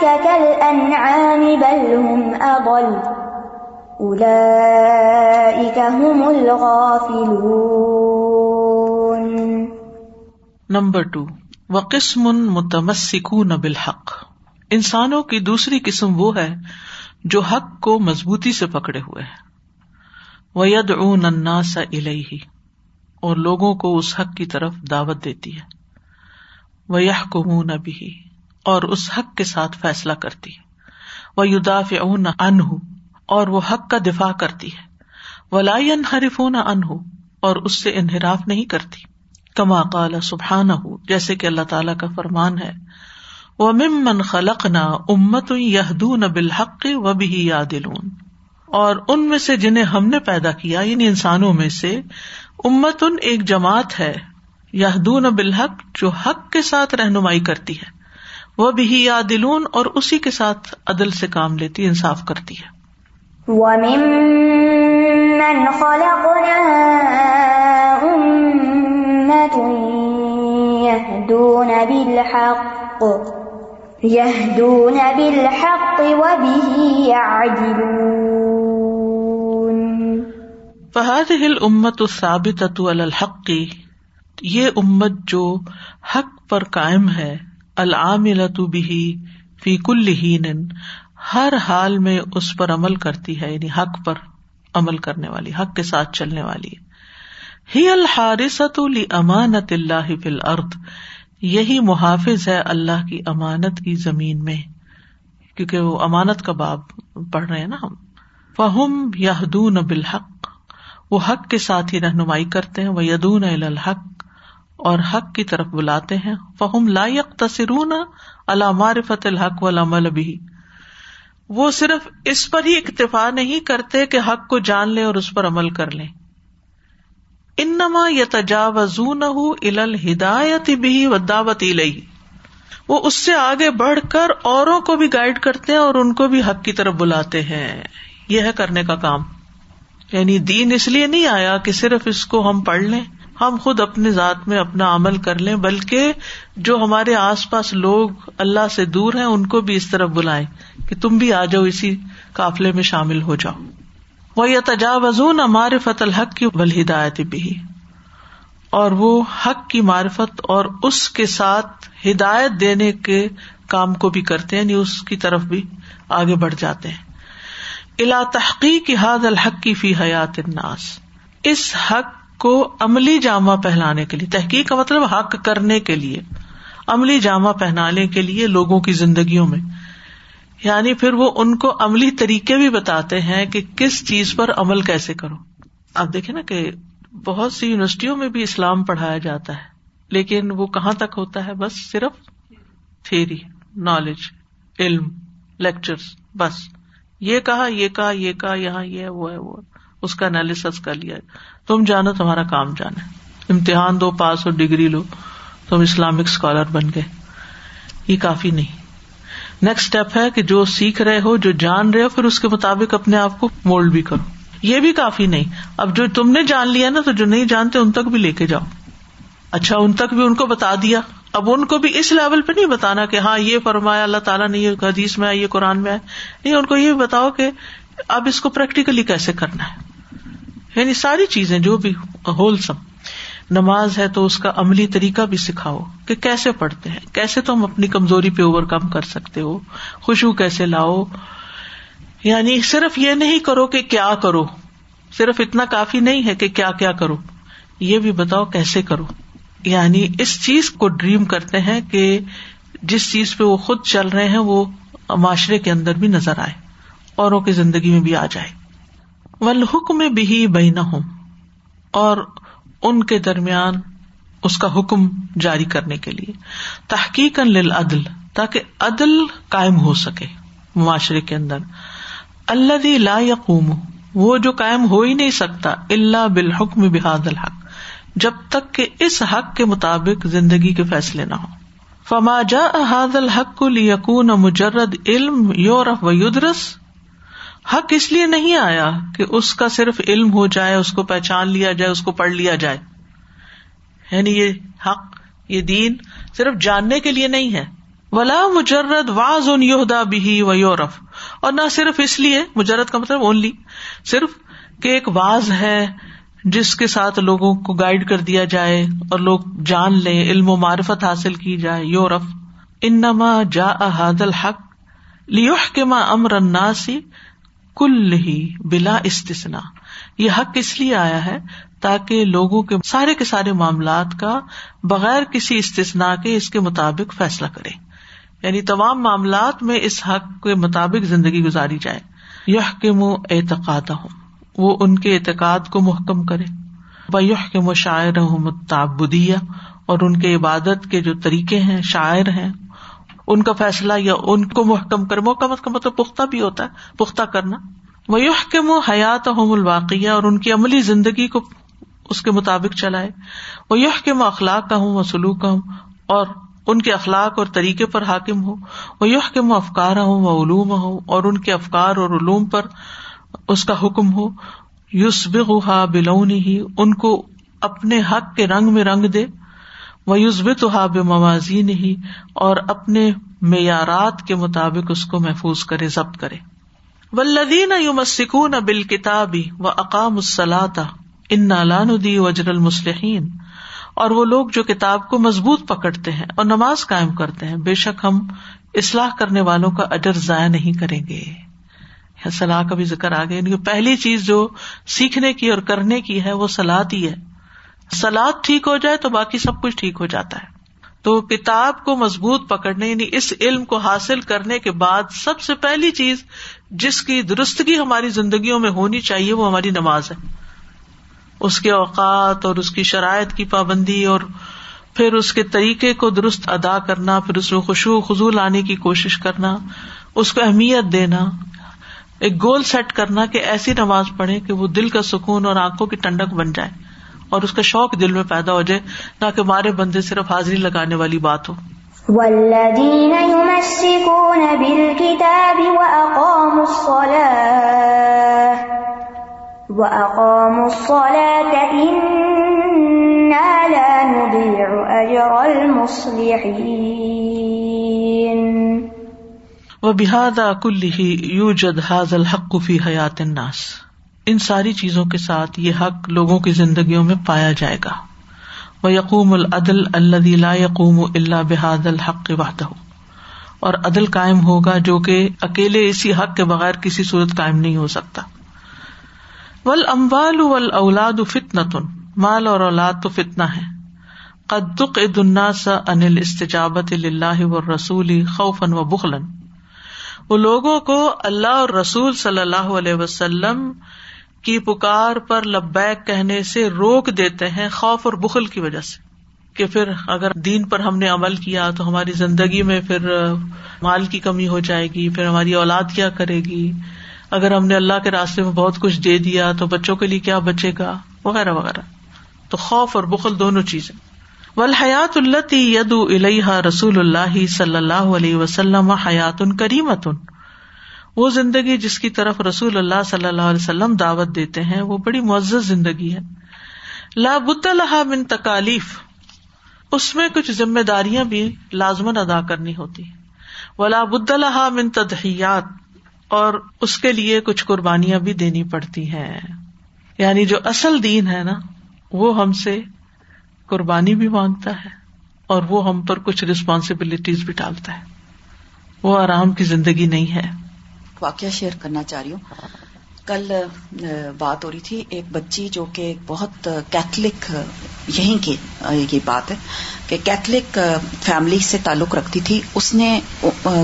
Speaker 5: كَالْأَنْعَامِ بَلْ هُمْ أَضَلُّ أُولَئِكَ هُمُ الْغَافِلُونَ
Speaker 1: نمبر ٹو، وقسم متمسکون بالحق۔ انسانوں کی دوسری قسم وہ ہے جو حق کو مضبوطی سے پکڑے ہوئے ہیں۔ وید اون انا سا اور لوگوں کو اس حق کی طرف دعوت دیتی ہے۔ وہ یہ کو بھی اور اس حق کے ساتھ فیصلہ کرتی ہے۔ وہ یداف اون ان اور وہ حق کا دفاع کرتی ہے۔ وہ لائن حرف نہ ان اور اس سے انحراف نہیں کرتی۔ کما کالا سبحان ہو جیسے کہ اللہ تعالی کا فرمان ہے۔ وہ ممن خلق نہ امت یہ بالحق و بھی یادلون۔ اور ان میں سے جنہیں ہم نے پیدا کیا یعنی انسانوں میں سے، امت ان ایک جماعت ہے یادون بالحق، جو حق کے ساتھ رہنمائی کرتی ہے۔ وہ بھی یادلون اور اسی کے ساتھ عدل سے کام لیتی، انصاف کرتی ہے۔
Speaker 5: يهدون بالحق وبه يعدلون.
Speaker 1: فہد ہل امت ثابت الحق، یہ امت جو حق پر قائم ہے العام بھی فی کل ہر حال میں اس پر عمل کرتی ہے یعنی حق پر عمل کرنے والی، حق کے ساتھ چلنے والی۔ ہی الحارثت امانت اللہ فی الارض یہی محافظ ہے اللہ کی امانت کی زمین میں۔ کیونکہ وہ امانت کا باب پڑھ رہے ہیں نا ہم۔ فہم یادون بالحق۔ وہ حق کے ساتھ ہی رہنمائی کرتے ہیں۔ وہ یدون الحق۔ اور حق کی طرف بلاتے ہیں۔ فہم لائق تصرون علامارفت الحق و بھی وہ صرف اس پر ہی اکتفا نہیں کرتے کہ حق کو جان لیں اور اس پر عمل کر لیں۔ انما یا تجاوزون ہدایت بھی و دعوت لئی وہ اس سے آگے بڑھ کر اوروں کو بھی گائڈ کرتے ہیں اور ان کو بھی حق کی طرف بلاتے ہیں۔ یہ ہے کرنے کا کام۔ یعنی دین اس لیے نہیں آیا کہ صرف اس کو ہم پڑھ لیں، ہم خود اپنے ذات میں اپنا عمل کر لیں، بلکہ جو ہمارے آس پاس لوگ اللہ سے دور ہیں، ان کو بھی اس طرف بلائیں کہ تم بھی آ جاؤ اسی قافلے میں شامل ہو جاؤ۔ وہ یا تجاوزون ہمارے فت الحق کی بل ہدایت بھی اور وہ حق کی معرفت اور اس کے ساتھ ہدایت دینے کے کام کو بھی کرتے ہیں یعنی اس کی طرف بھی آگے بڑھ جاتے ہیں۔ الا تحقیق حاد الحق کی فی حیات الناس۔ اس حق کو عملی جامع پہنانے کے لیے، تحقیق کا مطلب حق کرنے کے لیے، عملی جامع پہنانے کے لیے لوگوں کی زندگیوں میں۔ یعنی پھر وہ ان کو عملی طریقے بھی بتاتے ہیں کہ کس چیز پر عمل کیسے کرو۔ آپ دیکھیں نا کہ بہت سی یونیورسٹیوں میں بھی اسلام پڑھایا جاتا ہے، لیکن وہ کہاں تک ہوتا ہے؟ بس صرف تھیری نالج علم لیکچر بس۔ یہ کہا یہ کہا یہ کہا، یہاں یہ وہ ہے، وہ اس کا انالیس کر لیا۔ تم جانو، تمہارا کام جانا امتحان دو پاس اور ڈگری لو۔ تم اسلامک اسکالر بن گئے۔ یہ کافی نہیں۔ نیکسٹ اسٹیپ ہے کہ جو سیکھ رہے ہو، جو جان رہے ہو، پھر اس کے مطابق اپنے آپ کو مولڈ بھی کرو۔ یہ بھی کافی نہیں۔ اب جو تم نے جان لیا نا، تو جو نہیں جانتے، ان تک بھی لے کے جاؤ۔ اچھا ان تک بھی ان کو بتا دیا۔ اب ان کو بھی اس لیول پہ نہیں بتانا کہ ہاں یہ فرمایا، اللہ تعالیٰ نے یہ حدیث میں آئے یہ قرآن میں آئے نہیں، ان کو یہ بتاؤ کہ اب اس کو پریکٹیکلی کیسے کرنا ہے؟ یعنی ساری چیزیں جو بھی ہول سم نماز ہے تو اس کا عملی طریقہ بھی سکھاؤ کہ کیسے پڑھتے ہیں، کیسے تم اپنی کمزوری پہ اوور کم کر سکتے ہو، خوشبو کیسے لاؤ۔ یعنی صرف یہ نہیں کرو کہ کیا کرو، صرف اتنا کافی نہیں ہے کہ کیا کیا کرو، یہ بھی بتاؤ کیسے کرو۔ یعنی اس چیز کو ڈریم کرتے ہیں کہ جس چیز پہ وہ خود چل رہے ہیں وہ معاشرے کے اندر بھی نظر آئے، اوروں کی زندگی میں بھی آ جائے۔ ولحکم بھی بہین ہوں اور ان کے درمیان اس کا حکم جاری کرنے کے لیے۔ تحقیق عدل تاکہ عدل قائم ہو سکے معاشرے کے اندر۔ اللہ لا یقوم، وہ جو قائم ہو ہی نہیں سکتا اللہ بالحکم بحاد الحق، جب تک کہ اس حق کے مطابق زندگی کے فیصلے نہ ہو فما جا احاد الحق کو مجرد علم یورف و یدرس حق اس لیے نہیں آیا کہ اس کا صرف علم ہو جائے، اس کو پہچان لیا جائے، اس کو پڑھ لیا جائے۔ یعنی یہ حق، یہ دین صرف جاننے کے لیے نہیں ہے۔ ولا مجرد واز ان یہدا بھی و یورف اور نہ صرف اس لیے، مجرد کا مطلب اونلی صرف کہ ایک واز ہے جس کے ساتھ لوگوں کو گائڈ کر دیا جائے اور لوگ جان لیں، علم و معرفت حاصل کی جائے یورف انما جا احاد الحق لیوح کے ماں امر اناسی کل ہی بلا استثنا یہ حق اس لیے آیا ہے تاکہ لوگوں کے سارے کے سارے معاملات کا بغیر کسی استثنا کے اس کے مطابق فیصلہ کرے۔ یعنی تمام معاملات میں اس حق کے مطابق زندگی گزاری جائے۔ یہ کے منہ اعتقاد ہوں وہ ان کے اعتقاد کو محکم کرے۔ بیح کے مشاعر تعبدیہ اور ان کے عبادت کے جو طریقے ہیں، شاعر ہیں۔ ان کا فیصلہ یا ان کو محکم کرے محکمت کا مطلب پختہ بھی ہوتا ہے، پختہ کرنا۔ وہ کے منہ حیات ہوم الواقیہ اور ان کی عملی زندگی کو اس کے مطابق چلائے۔ وہ یوح کے منہ اخلاق کا ہوں وہ سلوک کا ہوں اور ان کے اخلاق اور طریقے پر حاکم ہو۔ وہ یوح کے منہ افکار ہوں وہ علوم ہوں اور ان کے افکار اور علوم پر اس کا حکم ہو۔ یوس بہا بلونی ہی ان کو اپنے حق کے رنگ میں رنگ دے۔ وہ یوزب ہا بے موازی نہیں اور اپنے معیارات کے مطابق اس کو محفوظ کرے، ضبط کرے۔ ولدین یوم سکون بال کتابی و اقام السلاتا ان نالان دی وجر المسلحین اور وہ لوگ جو کتاب کو مضبوط پکڑتے ہیں اور نماز قائم کرتے ہیں، بے شک ہم اصلاح کرنے والوں کا اجر ضائع نہیں کریں گے۔ سلاح کا بھی ذکر آ گیا یعنی پہلی چیز جو سیکھنے کی اور کرنے کی ہے، وہ سلاد ہی ہے۔ سلاد ٹھیک ہو جائے تو باقی سب کچھ ٹھیک ہو جاتا ہے۔ تو کتاب کو مضبوط پکڑنے یعنی اس علم کو حاصل کرنے کے بعد سب سے پہلی چیز جس کی درستگی ہماری زندگیوں میں ہونی چاہیے وہ ہماری نماز ہے۔ اس کے اوقات اور اس کی شرائط کی پابندی اور پھر اس کے طریقے کو درست ادا کرنا، پھر اس میں خوشبو خزو لانے کی کوشش کرنا، اس کو اہمیت دینا، ایک گول سیٹ کرنا کہ ایسی نماز پڑھے کہ وہ دل کا سکون اور آنکھوں کی ٹنڈک بن جائے۔ اور اس کا شوق دل میں پیدا ہو جائے نہ کہ مارے بندے صرف حاضری لگانے والی بات ہو۔
Speaker 5: والذين يمسكون بالكتاب وأقاموا الصلاة وأقاموا الصلاة إنا لا نضيع أجر المصلحين
Speaker 1: وبهذا كله يوجد هذا الحق في حياة الناس۔ ان ساری چیزوں کے ساتھ یہ حق لوگوں کی زندگیوں میں پایا جائے گا۔ وہ یقوم العدل اللہ لا یقوم اللہ بحاد الحق وحدہ اور عدل قائم ہوگا جو کہ اکیلے اسی حق کے بغیر کسی صورت قائم نہیں ہو سکتا۔ ول امبال ول اولاد فتن مال اور اولاد تو فتنا ہے۔ قدق دنا سا انل استجابت اللہ و رسول خوفن و بخلن وہ لوگوں کو اللہ اور رسول صلی اللہ علیہ وسلم کی پکار پر لبیک کہنے سے روک دیتے ہیں خوف اور بخل کی وجہ سے کہ پھر اگر دین پر ہم نے عمل کیا تو ہماری زندگی میں پھر مال کی کمی ہو جائے گی، پھر ہماری اولاد کیا کرے گی۔ اگر ہم نے اللہ کے راستے میں بہت کچھ دے دیا تو بچوں کے لیے کیا بچے گا؟ وغیرہ وغیرہ۔ تو خوف اور بخل دونوں چیزیں۔ ولحیات اللہ ید الحا رسول اللہ صلی اللہ علیہ وسلم حیات ان کریمتن وہ زندگی جس کی طرف رسول اللہ صلی اللہ علیہ وسلم دعوت دیتے ہیں، وہ بڑی معزز زندگی ہے۔ لابد الحا من تکالیف، اس میں کچھ ذمہ داریاں بھی لازمن ادا کرنی ہوتی۔ وہ لابد الحا من تدہیات اور اس کے لیے کچھ قربانیاں بھی دینی پڑتی ہیں۔ یعنی جو اصل دین ہے نا، وہ ہم سے قربانی بھی مانگتا ہے، اور وہ ہم پر کچھ ریسپانسبلٹیز بھی ڈالتا ہے۔ وہ آرام کی زندگی نہیں ہے۔
Speaker 3: واقعہ شیئر کرنا چاہ رہی ہوں۔ کل بات ہو رہی تھی، ایک بچی جو کہ بہت کیتھلک یہیں کی یہ بات ہے کہ کیتھلک فیملی سے تعلق رکھتی تھی۔ اس نے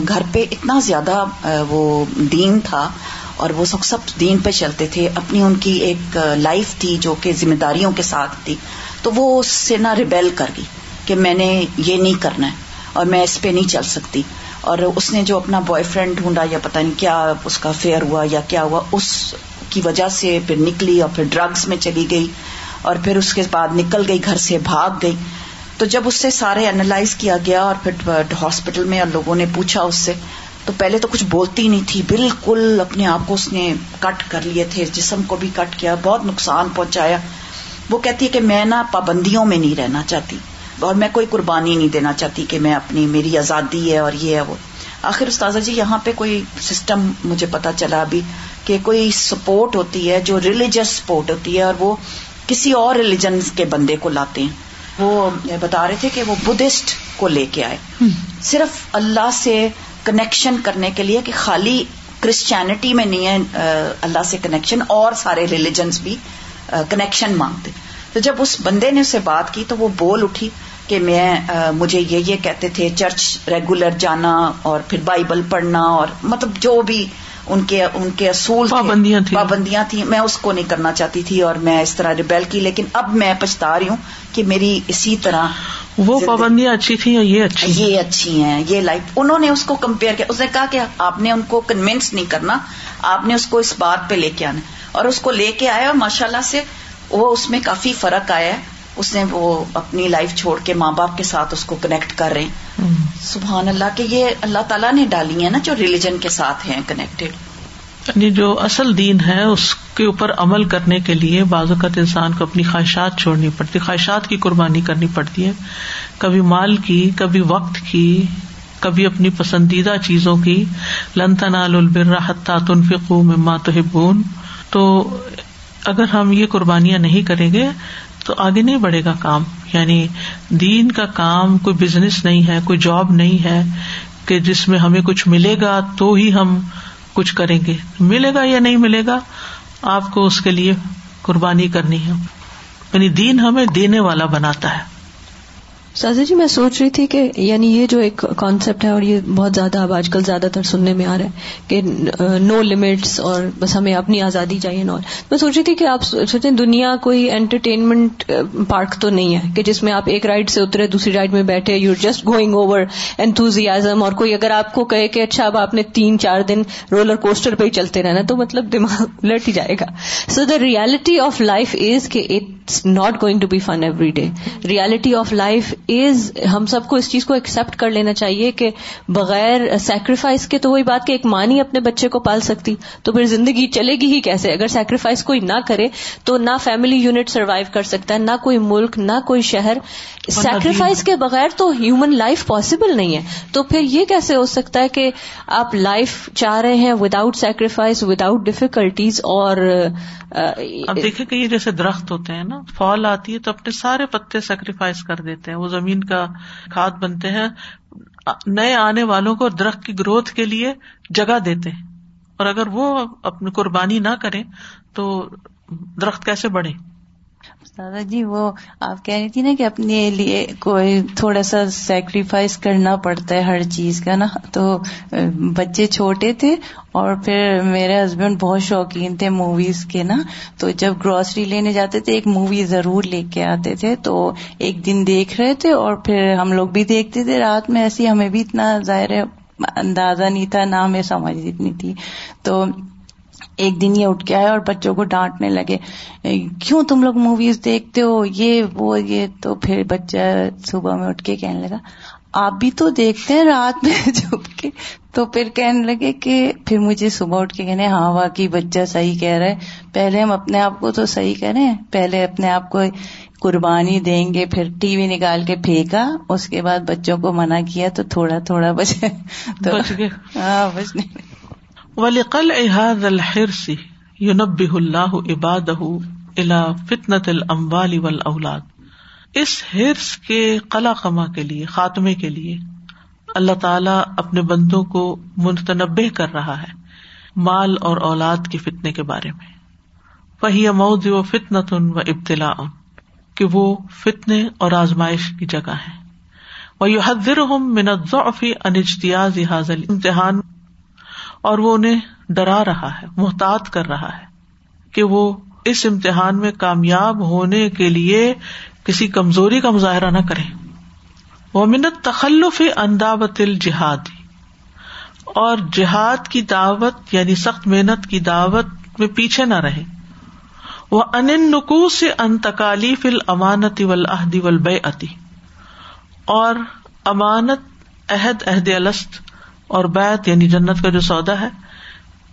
Speaker 3: گھر پہ اتنا زیادہ وہ دین تھا اور وہ سب سب دین پہ چلتے تھے۔ اپنی ان کی ایک لائف تھی جو کہ ذمہ داریوں کے ساتھ تھی۔ تو وہ اس سے نہ ریبیل کر گئی کہ میں نے یہ نہیں کرنا ہے اور میں اس پہ نہیں چل سکتی۔ اور اس نے جو اپنا بوائے فرینڈ ڈھونڈا یا پتا نہیں کیا اس کا فیئر ہوا یا کیا ہوا، اس کی وجہ سے پھر نکلی اور پھر ڈرگس میں چلی گئی اور پھر اس کے بعد نکل گئی، گھر سے بھاگ گئی۔ تو جب اس سے سارے اینالائز کیا گیا اور پھر ہاسپٹل میں اور لوگوں نے پوچھا اس سے، تو پہلے تو کچھ بولتی نہیں تھی، بالکل اپنے آپ کو اس نے کٹ کر لیے تھے، جسم کو بھی کٹ کیا، بہت نقصان پہنچایا۔ وہ کہتی ہے کہ میں نا پابندیوں میں نہیں رہنا چاہتی۔ اور میں کوئی قربانی نہیں دینا چاہتی کہ میں اپنی میری آزادی ہے اور یہ ہے وہ۔ آخر استاذہ جی یہاں پہ کوئی سسٹم مجھے پتا چلا ابھی کہ کوئی سپورٹ ہوتی ہے جو ریلیجس سپورٹ ہوتی ہے اور وہ کسی اور ریلیجن کے بندے کو لاتے ہیں۔ وہ بتا رہے تھے کہ وہ بدھسٹ کو لے کے آئے۔ صرف اللہ سے کنیکشن کرنے کے لیے کہ خالی کرسچینٹی میں نہیں ہے اللہ سے کنیکشن اور سارے ریلیجنس بھی کنیکشن مانگتے۔ تو جب اس بندے نے اسے بات کی تو وہ بول اٹھی کہ میں مجھے یہ یہ کہتے تھے چرچ ریگولر جانا اور پھر بائبل پڑھنا اور مطلب جو بھی ان کے ان کے اصول
Speaker 1: پابندیاں تھیں۔
Speaker 3: پابندیاں تھیں۔ میں اس کو نہیں کرنا چاہتی تھی اور میں اس طرح ریبیل کی لیکن اب میں پچھتا رہی ہوں کہ میری اسی طرح
Speaker 1: وہ پابندیاں اچھی تھیں یہ اچھی؟
Speaker 3: یہ اچھی ہیں یہ لائف انہوں نے اس کو کمپیئر کیا۔ اس نے کہا کہ آپ نے ان کو کنوینس نہیں کرنا آپ نے اس کو اس بات پہ لے کے آنا۔ اور اس کو لے کے آیا اور ماشاء اللہ سے وہ اس میں کافی فرق آیا ہے۔ اس نے وہ اپنی لائف چھوڑ کے ماں باپ کے ساتھ اس کو کنیکٹ کر رہے ہیں۔ سبحان اللہ کہ یہ اللہ تعالیٰ نے ڈالی ہیں نا جو ریلیجن کے ساتھ ہیں کنیکٹڈ
Speaker 1: یعنی جو اصل دین ہے اس کے اوپر عمل کرنے کے لیے بعض اوقات انسان کو اپنی خواہشات چھوڑنی پڑتی خواہشات کی قربانی کرنی پڑتی ہے۔ کبھی مال کی کبھی وقت کی کبھی اپنی پسندیدہ چیزوں کی۔ لنتا نال البر حتہ تنفقو مما تحبون۔ تو اگر ہم یہ قربانیاں نہیں کریں گے تو آگے نہیں بڑھے گا کام۔ یعنی دین کا کام کوئی بزنس نہیں ہے، کوئی جاب نہیں ہے کہ جس میں ہمیں کچھ ملے گا تو ہی ہم کچھ کریں گے۔ ملے گا یا نہیں ملے گا، آپ کو اس کے لیے قربانی کرنی ہے۔ یعنی دین ہمیں دینے والا بناتا ہے۔
Speaker 2: سازا جی میں سوچ رہی تھی کہ یعنی یہ جو ایک کانسیپٹ ہے اور یہ بہت زیادہ اب آج کل زیادہ تر سننے میں آ رہا ہے کہ نو لمٹس اور بس ہمیں اپنی آزادی چاہیے نو میں سوچ رہی تھی کہ آپ سوچیں دنیا کوئی انٹرٹینمنٹ پارک تو نہیں ہے کہ جس میں آپ ایک رائڈ سے اترے، دوسری رائڈ میں بیٹھے you just going over enthusiasm اور کوئی اگر آپ کو کہے کہ اچھا اب آپ نے تین چار دن رولر کوسٹر پہ ہی چلتے رہنا تو مطلب دماغ الٹ ہی جائے گا۔ So the reality of life is کہ it's not going to be fun every day reality of life is ہم سب کو اس چیز کو ایکسپٹ کر لینا چاہیے کہ بغیر سیکریفائس کے تو وہی بات کہ ایک ماں ہی اپنے بچے کو پال سکتی تو پھر زندگی چلے گی ہی کیسے؟ اگر سیکریفائس کوئی نہ کرے تو نہ فیملی یونٹ سروائو کر سکتا ہے نہ کوئی ملک نہ کوئی شہر۔ سیکریفائس کے بغیر تو ہیومن لائف پاسبل نہیں ہے۔ تو پھر یہ کیسے ہو سکتا ہے کہ آپ لائف چاہ رہے ہیں وداؤٹ سیکریفائس وداؤٹ ڈفیکلٹیز اور
Speaker 1: اب دیکھیں کہ یہ جیسے درخت ہوتے ہیں نا فال آتی ہے تو اپنے سارے پتے سیکریفائس کر دیتے ہیں۔ وہ زمین کا کھاد بنتے ہیں، نئے آنے والوں کو درخت کی گروتھ کے لیے جگہ دیتے ہیں۔ اور اگر وہ اپنی قربانی نہ کرے تو درخت کیسے بڑھے؟
Speaker 6: دادا جی وہ آپ کہہ رہی تھی نا کہ اپنے لیے کوئی تھوڑا سا سیکریفائس کرنا پڑتا ہے ہر چیز کا نا۔ تو، بچے چھوٹے تھے اور پھر میرے ہسبینڈ بہت شوقین تھے موویز کے نا۔ تو جب گروسری لینے جاتے تھے، ایک مووی ضرور لے کے آتے تھے۔ تو ایک دن دیکھ رہے تھے اور پھر ہم لوگ بھی دیکھتے تھے۔ رات میں ایسی ہمیں بھی اتنا ظاہر اندازہ نہیں تھا، نہ ہمیں سمجھ اتنی تھی۔ تو ایک دن یہ اٹھ کے آئے اور بچوں کو ڈانٹنے لگے کیوں تم لوگ موویز دیکھتے ہو؟ یہ وہ یہ۔ تو پھر بچہ صبح میں اٹھ کے کہنے لگا آپ بھی تو دیکھتے ہیں رات میں چھپ کے تو پھر کہنے لگے کہ پھر مجھے صبح اٹھ کے کہنے ہاں واقعی بچہ صحیح کہہ رہا ہے۔ پہلے ہم اپنے آپ کو تو صحیح کریں پہلے اپنے آپ کو قربانی دیں گے پھر ٹی وی نکال کے پھینکا۔ اس کے بعد بچوں کو منع کیا تو تھوڑا تھوڑا بچے تو ہاں بچنے
Speaker 1: ولیقل احاظ الحرس یونبہ اللہ عباد الا فتنت الاموال والاولاد اس حرس کے قلع خما کے لیے، خاتمے کے لیے اللہ تعالی اپنے بندوں کو متنبع کر رہا ہے مال اور اولاد کے فتنے کے بارے میں۔ وہی مود و فتنت ان و ابتلا ان کہ وہ فتنے اور آزمائش کی جگہ ہے وہ یو ہوں منت ضعفی انجتیاز حاضل امتحان اور وہ انہیں ڈرا رہا ہے، محتاط کر رہا ہے کہ وہ اس امتحان میں کامیاب ہونے کے لیے کسی کمزوری کا مظاہرہ نہ کرے وہ منت تخلف انداوت الجہاد اور جہاد کی دعوت یعنی سخت محنت کی دعوت میں پیچھے نہ رہے۔ وہ ان نقو سے ان تکالیف الامانتی ولحدی ولبے اور امانت، عہد عہد الست اور بیت یعنی جنت کا جو سودا ہے،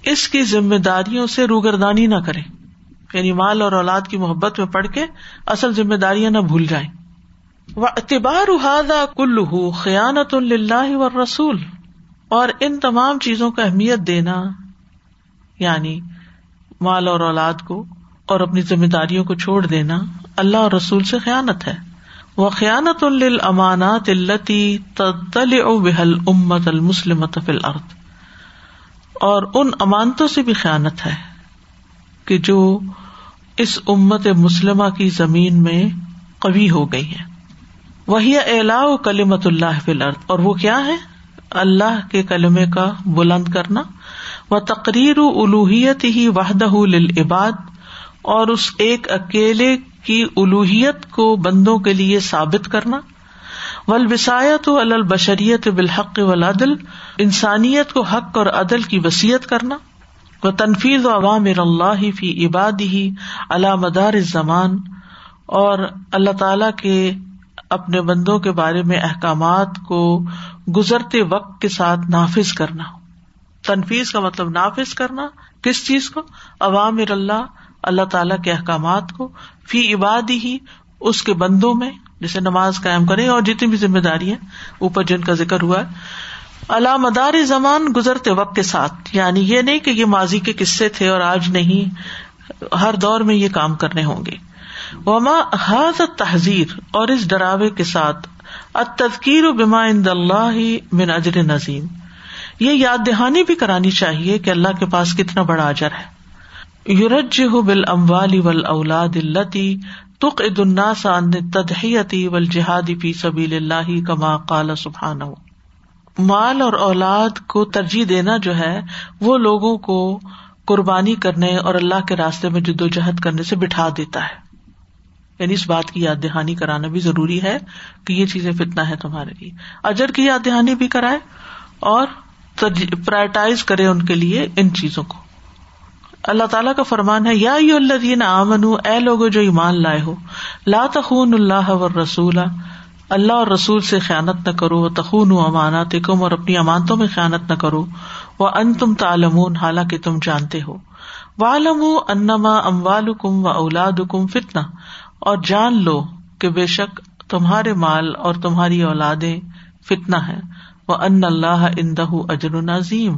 Speaker 1: اس کی ذمہ داریوں سے روگردانی نہ کرے یعنی مال اور اولاد کی محبت میں پڑھ کے اصل ذمہ داریاں نہ بھول جائیں۔ وہ اتبار کل خیانت اللہ و رسول اور ان تمام چیزوں کا اہمیت دینا یعنی مال اور اولاد کو اور اپنی ذمہ داریوں کو چھوڑ دینا اللہ اور رسول سے خیانت ہے۔ وہ خیانت الامانات التی تل بحل امت المسلم فل ارد اور ان امانتوں سے بھی خیانت ہے کہ جو اس امت مسلمہ کی زمین میں قوی ہو گئی ہے وہی الا کلیمت اللہ فل ارد اور وہ کیا ہے؟ اللہ کے کلمے کا بلند کرنا۔ وہ تقریر الوحیت ہی وحدہ للعباد۔ اور اس ایک اکیلے کی الوحیت کو بندوں کے لیے ثابت کرنا ولبسایت و البشریت بالحق ولادل انسانیت کو حق اور عدل کی وسیعت کرنا و تنفیز و عوام اللہ فی عباد ہی اللہ مدار زمان اور اللہ تعالی کے اپنے بندوں کے بارے میں احکامات کو گزرتے وقت کے ساتھ نافذ کرنا۔ تنفیز کا مطلب نافذ کرنا، کس چیز کو؟ عوام اللہ اللہ تعالیٰ کے احکامات کو فی عباد ہی اس کے بندوں میں، جسے نماز قائم کرے اور جتنی بھی ذمہ داری اوپر جن کا ذکر ہوا ہے۔ اللہ مدار زمان گزرتے وقت کے ساتھ یعنی یہ نہیں کہ یہ ماضی کے قصے تھے اور آج نہیں، ہر دور میں یہ کام کرنے ہوں گے۔ وما حاض تحزیر اور اس ڈراوے کے ساتھ تذکیر و بیما اند اللہ من اجر نظیم یہ یاد دہانی بھی کرانی چاہیے کہ اللہ کے پاس کتنا بڑا اجر ہے۔ یورج بل اموالی ول اولاد التی تق اد الناس عن تدحیتی ول جہادی فی سبیل اللہ کما قال سبحان مال اور اولاد کو ترجیح دینا جو ہے، وہ لوگوں کو قربانی کرنے اور اللہ کے راستے میں جد و جہد کرنے سے بٹھا دیتا ہے۔ یعنی اس بات کی یاد دہانی کرانا بھی ضروری ہے کہ یہ چیزیں فتنا ہے تمہارے لیے۔ اجر کی یاد دہانی بھی کرائے اور پرائرٹائز کرے ان کے لیے ان چیزوں کو۔ اللہ تعالیٰ کا فرمان ہے، یا اللہ آمن اے لوگ جو ایمان لائے ہو، لا تخون اللہ و رسول اللہ اور رسول سے خیانت نہ کرو تخون امانات کم اور اپنی امانتوں میں خیانت نہ کرو وہ ان تم تالمون حالانکہ تم جانتے ہو۔ والم انما اموال کم و اولاد کم فتنا اور جان لو کہ بے شک تمہارے مال اور تمہاری اولادیں فتنا ہے وہ ان اللہ اندہ اجر نظیم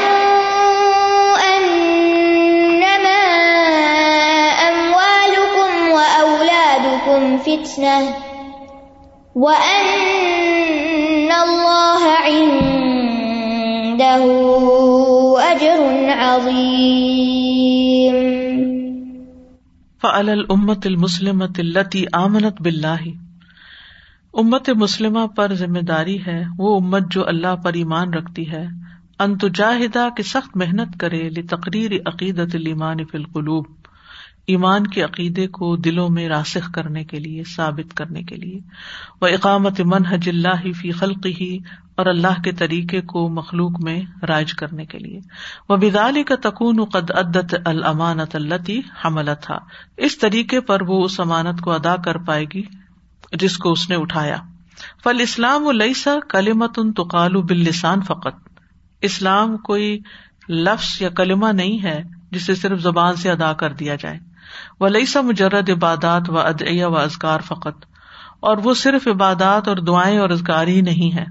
Speaker 5: والرسول وتخونوا أماناتكم وأنتم تعلمون واعلموا
Speaker 1: فعل الامت المسلمت التی آمنت بلّہ امت مسلمہ پر ذمہ داری ہے، وہ امت جو اللہ پر ایمان رکھتی ہے. انتجاہدہ کی سخت محنت کرے لی تقریر عقیدت المان فی القلوب. ایمان کے عقیدے کو دلوں میں راسخ کرنے کے لیے، ثابت کرنے کے لیے۔ وہ اقامت منحج اللہ فی خلق ہی اور اللہ کے طریقے کو مخلوق میں رائج کرنے کے لیے۔ وہ بدالی کا تکون قد عدت المانت التی حمل تھا اس طریقے پر وہ اس امانت کو ادا کر پائے گی جس کو اس نے اٹھایا۔ فل اسلام و لئیسا کلیمت ان تقالو بلسان فقط۔ اسلام کوئی لفظ یا کلمہ نہیں ہے جسے صرف زبان سے ادا کر دیا جائے۔ وہ لئی سا مجرد عبادات و ادعیہ و ازکار فقط، اور وہ صرف عبادات اور دعائیں اور ازگار ہی نہیں ہے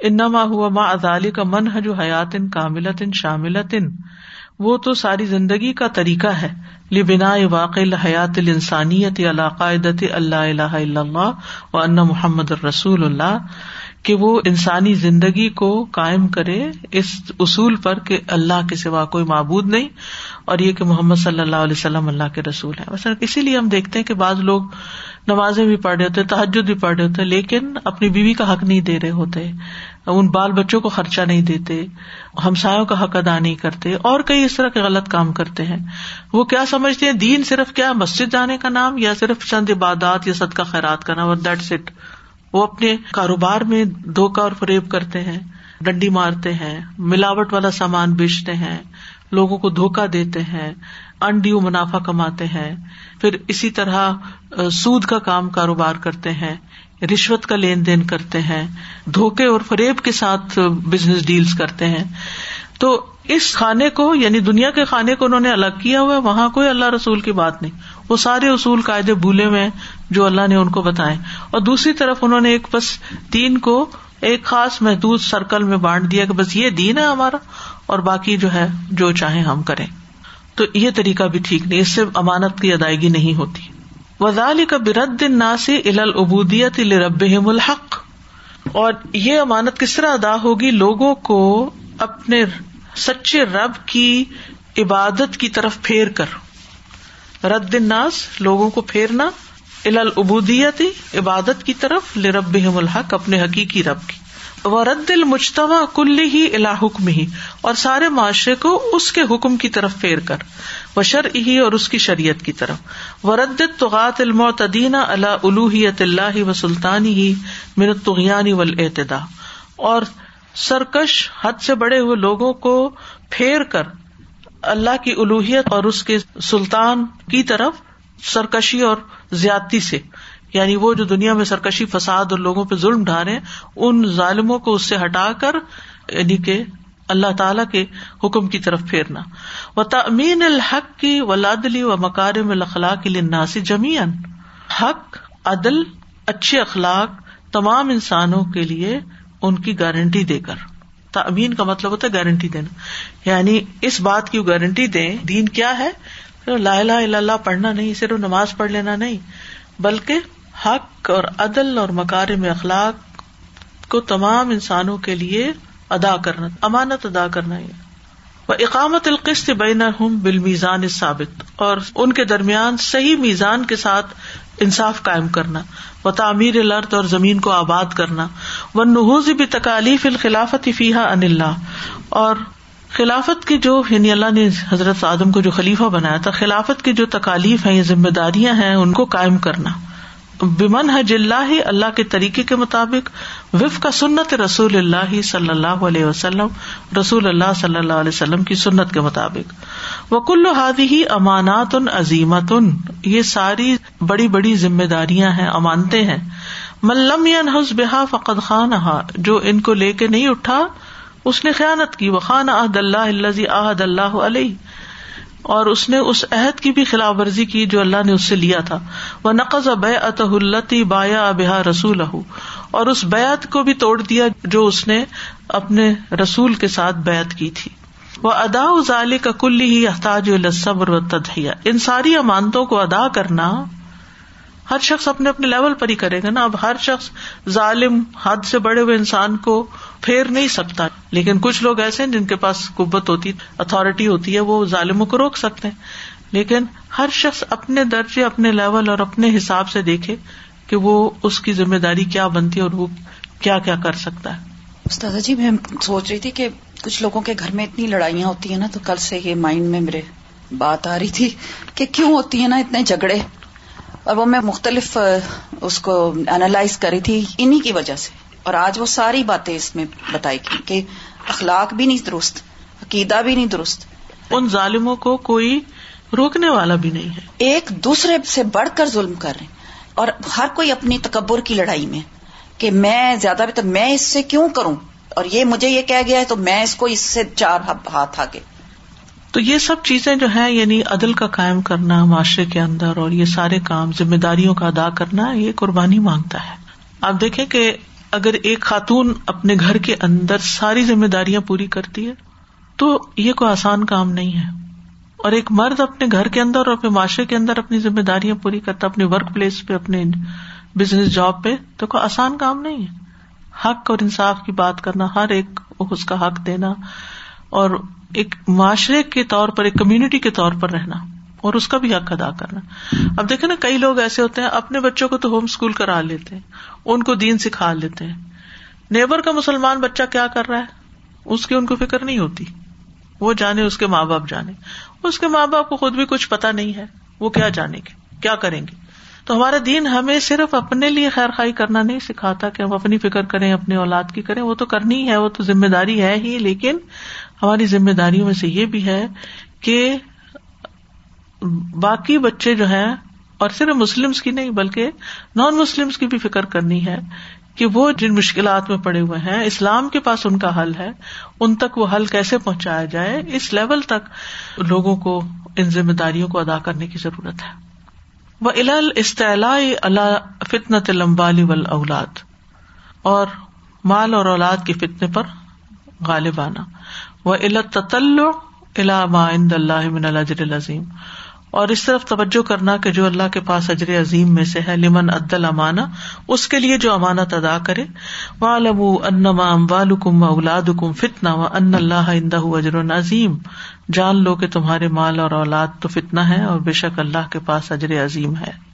Speaker 1: انما ہوا ماں ازالی کا من ہے جو حیات ان کاملت ان شاملت ان وہ تو ساری زندگی کا طریقہ ہے۔ لبنا واقع حیات الانسانیت علاقائدت اللہ الہ الا اللہ و ان محمد الرسول اللہ۔ کہ وہ انسانی زندگی کو قائم کرے اس اصول پر کہ اللہ کے سوا کوئی معبود نہیں اور یہ کہ محمد صلی اللہ علیہ وسلم اللہ کے رسول ہے اسی لیے ہم دیکھتے ہیں کہ بعض لوگ نمازیں بھی پڑھ رہے ہوتے تحجد بھی پڑھ رہے ہوتے لیکن اپنی بیوی کا حق نہیں دے رہے ہوتے، ان بال بچوں کو خرچہ نہیں دیتے، ہمسایوں کا حق ادا نہیں کرتے، اور کئی اس طرح کے غلط کام کرتے ہیں۔ وہ کیا سمجھتے ہیں؟ دین صرف کیا مسجد جانے کا نام یا صرف چند عبادات یا صدقہ خیرات کا نام اور دیٹ اٹ وہ اپنے کاروبار میں دھوکا اور فریب کرتے ہیں، ڈنڈی مارتے ہیں، ملاوٹ والا سامان بیچتے ہیں، لوگوں کو دھوکا دیتے ہیں انڈیو منافع کماتے ہیں۔ پھر اسی طرح سود کا کام کاروبار کرتے ہیں، رشوت کا لین دین کرتے ہیں، دھوکے اور فریب کے ساتھ بزنس ڈیلس کرتے ہیں۔ تو اس کھانے کو یعنی دنیا کے کھانے کو انہوں نے الگ کیا ہوا ہے وہاں کوئی اللہ رسول کی بات نہیں۔ وہ سارے اصول، قاعدے بھولے ہوئے جو اللہ نے ان کو بتائے۔ اور دوسری طرف انہوں نے ایک بس دین کو ایک خاص محدود سرکل میں بانٹ دیا کہ بس یہ دین ہے ہمارا اور باقی جو ہے، جو چاہے ہم کریں۔ تو یہ طریقہ بھی ٹھیک نہیں، اس سے امانت کی ادائیگی نہیں ہوتی۔ وزال کا برد ناسی العبودیت رب الحق۔ اور یہ امانت کس طرح ادا ہوگی؟ لوگوں کو اپنے سچے رب کی عبادت کی طرف پھیر کر۔ رد ناس لوگوں کو پھیرنا۔ العبودیت عبادت کی طرف لرب الحق، اپنے حقیقی رب کی۔ وہ رد المجتما کل ہی الا حکم ہی اور سارے معاشرے کو اس کے حکم کی طرف پھیر کر وہ شر ہی اور اس کی شریعت کی طرف۔ وہ رد توغات المعتدین اللہ الوحیت اللہ و سلطانی ہی منت تغیانی ولعتدا اور سرکش حد سے بڑے ہوئے لوگوں کو پھیر کر، اللہ کی الوحیت اور اس کے سلطان کی طرف سرکشی اور زیادتی سے۔ یعنی وہ جو دنیا میں سرکشی، فساد اور لوگوں پہ ظلم ڈھارے ان ظالموں کو اس سے ہٹا کر یعنی کہ اللہ تعالی کے حکم کی طرف پھیرنا۔ و تمین الحق کی ولادلی و مکارم الخلاق ناسی جمیان حق، عدل، اچھے اخلاق تمام انسانوں کے لیے ان کی گارنٹی دے کر۔ تعمین کا مطلب ہوتا ہے گارنٹی دینا۔ یعنی اس بات کی گارنٹی دیں، دین کیا ہے؟ لا الہ الا اللہ پڑھنا نہیں، صرف نماز پڑھ لینا نہیں، بلکہ حق اور عدل اور مکار میں اخلاق کو تمام انسانوں کے لیے ادا کرنا، امانت ادا کرنا وہ اقامت القست بین ہوں بال میزان ثابت اور ان کے درمیان صحیح میزان کے ساتھ انصاف قائم کرنا، و تعمیر لرد اور زمین کو آباد کرنا، و نحوز بھی تکالیف الخلافت فیحا ان اللہ، اور خلافت کی جو یعنی اللہ نے حضرت آدم کو جو خلیفہ بنایا تھا، خلافت کی جو تکالیف ہیں ذمہ داریاں ہیں، ان کو قائم کرنا۔ بمن حج اللہ اللہ کے طریقے کے مطابق وف کا سنت رسول اللہ صلی اللہ علیہ وسلم، رسول اللہ صلی اللہ علیہ وسلم کی سنت کے مطابق۔ وہ کل ہادی ہی امانات ان عظیمت ان یہ ساری بڑی بڑی ذمہ داریاں ہیں امانتے ہیں۔ ملم یا نحس بحا فقد خان جو ان کو لے کے نہیں اٹھا اس نے خیالت کی وہ خان عہد اللہ عہد اللہ علیہ اور اس نے اس عہد کی بھی خلاف ورزی کی جو اللہ نے اس سے لیا تھا۔ وہ نقز بے التی بایا ابا رسول اور اس بیت کو بھی توڑ دیا جو اس نے اپنے رسول کے ساتھ بیت کی تھی۔ وہ ادا ظال کا کل ہی احتاج الصبر و تدیا ان ساری امانتوں کو ادا کرنا ہر شخص اپنے اپنے لیول پر ہی کرے گا نا۔ اب ہر شخص ظالم، حد سے بڑے ہوئے انسان کو پھیر نہیں سکتا۔ لیکن کچھ لوگ ایسے ہیں جن کے پاس قبت ہوتی اتارٹی ہوتی ہے، وہ ظالموں کو روک سکتے ہیں۔ لیکن ہر شخص اپنے درجے، اپنے لیول اور اپنے حساب سے دیکھے کہ وہ اس کی ذمہ داری کیا بنتی ہے اور وہ کیا کیا کر سکتا ہے۔
Speaker 3: استاد جی میں سوچ رہی تھی کہ کچھ لوگوں کے گھر میں اتنی لڑائیاں ہوتی ہیں نا، تو کل سے یہ مائنڈ میں میرے بات آ رہی تھی کہ کیوں ہوتی ہے نا اتنے جھگڑے۔ اور وہ میں مختلف اس کو اینالائز کری تھی انہیں کی وجہ سے۔ اور آج وہ ساری باتیں اس میں بتائی کی کہ اخلاق بھی نہیں درست عقیدہ بھی نہیں درست۔
Speaker 1: ان ظالموں کو کوئی روکنے والا بھی نہیں ہے۔
Speaker 3: ایک دوسرے سے بڑھ کر ظلم کر رہے اور ہر کوئی اپنی تکبر کی لڑائی میں کہ میں زیادہ بہتر میں اس سے کیوں کروں؟ اور یہ مجھے یہ کہہ گیا ہے تو میں اس کو اس سے چار ہاتھ آگے۔
Speaker 1: تو یہ سب چیزیں جو ہے یعنی عدل کا قائم کرنا معاشرے کے اندر اور یہ سارے کام ذمہ داریوں کا ادا کرنا یہ قربانی مانگتا ہے۔ آپ دیکھیں کہ اگر ایک خاتون اپنے گھر کے اندر ساری ذمہ داریاں پوری کرتی ہے، تو یہ کوئی آسان کام نہیں ہے۔ اور ایک مرد اپنے گھر کے اندر اور اپنے معاشرے کے اندر اپنی ذمہ داریاں پوری کرتا اپنے ورک پلیس پہ، اپنے بزنس جاب پہ، تو کوئی آسان کام نہیں ہے۔ حق اور انصاف کی بات کرنا، ہر ایک اس کا حق دینا اور ایک معاشرے کے طور پر، ایک کمیونٹی کے طور پر رہنا۔ اور اس کا بھی حق ادا کرنا۔ اب دیکھے نا، کئی لوگ ایسے ہوتے ہیں، اپنے بچوں کو تو ہوم اسکول کرا لیتے ہیں، ان کو دین سکھا لیتے ہیں۔ نیبر کا مسلمان بچہ کیا کر رہا ہے؟ اس کی ان کو فکر نہیں ہوتی۔ وہ جانے، اس کے ماں باپ جانے۔ اس کے ماں باپ کو خود بھی کچھ پتا نہیں ہے، وہ کیا جانے گے، کیا کریں گے۔ تو ہمارا دین ہمیں صرف اپنے لیے خیر خائی کرنا نہیں سکھاتا کہ ہم اپنی فکر کریں، اپنی اولاد کی کریں۔ وہ تو کرنی ہے، وہ تو ذمہ داری ہے ہی، لیکن ہماری ذمہ داریوں میں سے یہ بھی ہے کہ باقی بچے جو ہیں، اور صرف مسلم کی نہیں، بلکہ نان مسلم کی بھی فکر کرنی ہے کہ وہ جن مشکلات میں پڑے ہوئے ہیں، اسلام کے پاس ان کا حل ہے، ان تک وہ حل کیسے پہنچایا جائے، اس لیول تک لوگوں کو، ان ذمہ داریوں کو ادا کرنے کی ضرورت ہے۔ وہ الل استعلا اللہ فتنت لمبالی ول اولاد اور مال اور اولاد کے فتنے پر غالب آنا۔ وہ علت تطلع الا ما عند اللہ من الجر العظیم۔ اور اس طرف توجہ کرنا کہ جو اللہ کے پاس اجر عظیم میں سے ہے، لمن عدل امانا اس کے لیے جو امانت ادا کرے۔ والم انما اموالکم اولادکم فتنہ و ان اللہ اندہ اجر عظیم۔ جان لو کہ تمہارے مال اور اولاد تو فتنہ ہے اور بے شک اللہ کے پاس اجر عظیم ہے۔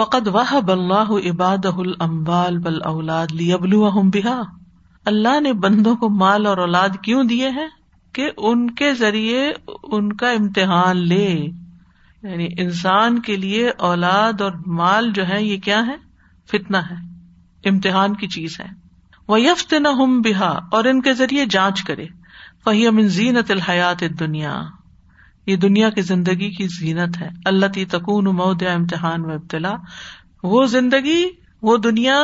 Speaker 1: فقد وحب اللہ عباد الامبال بل اولاد لیبلوہم بہا۔ اللہ نے بندوں کو مال اور اولاد کیوں دیے ہیں؟ کہ ان کے ذریعے ان کا امتحان لے۔ یعنی انسان کے لیے اولاد اور مال جو ہے یہ کیا ہے فتنا ہے۔ امتحان کی چیز ہے۔ وہ یفت نہ ہم بہا اور ان کے ذریعے جانچ کرے۔ فہی امن زینت الحیات دنیا یہ دنیا کی زندگی کی زینت ہے۔ اللہ تی تکون مود امتحان و ابتلا وہ زندگی، وہ دنیا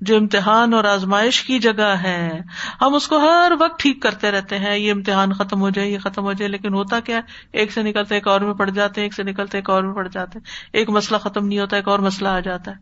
Speaker 1: جو امتحان اور آزمائش کی جگہ ہے۔ ہم اس کو ہر وقت ٹھیک کرتے رہتے ہیں۔ یہ امتحان ختم ہو جائے، یہ ختم ہو جائے۔ لیکن ہوتا کیا ایک سے نکلتے، ایک اور میں پڑ جاتے ہیں ایک سے نکلتے، ایک اور میں پڑ جاتے۔ ہیں ایک مسئلہ ختم نہیں ہوتا، ایک اور مسئلہ آ جاتا ہے۔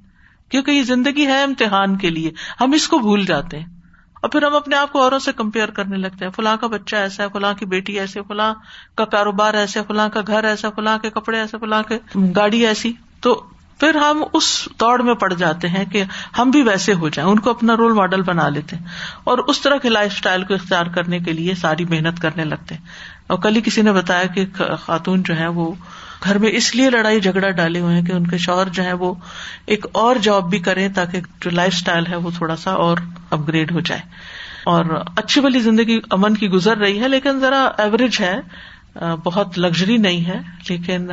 Speaker 1: کیونکہ یہ زندگی ہے امتحان کے لیے۔ ہم اس کو بھول جاتے ہیں۔ اور پھر ہم اپنے آپ کو اوروں سے کمپیئر کرنے لگتے ہیں۔ فلاں کا بچہ ایسا ہے، فلاں کی بیٹی ایسے، فلاں کا کاروبار ایسے، فلاں کا گھر ایسا، فلاں کے کپڑے ایسے، فلاں کے گاڑی ایسی۔ تو پھر ہم اس دوڑ میں پڑ جاتے ہیں کہ ہم بھی ویسے ہو جائیں، ان کو اپنا رول ماڈل بنا لیتے ہیں۔ اور اس طرح کے لائف اسٹائل کو اختیار کرنے کے لیے ساری محنت کرنے لگتے ہیں۔ اور کل ہی کسی نے بتایا کہ خاتون جو ہے وہ گھر میں اس لیے لڑائی جھگڑا ڈالے ہوئے ہیں کہ ان کے شوہر جو ہے وہ ایک اور جاب بھی کریں تاکہ جو لائف اسٹائل ہے وہ تھوڑا سا اور اپ گریڈ ہو جائے۔ اور اچھی والی زندگی امن کی گزر رہی ہے لیکن ذرا ایوریج ہے۔ بہت لگژری نہیں ہے۔ لیکن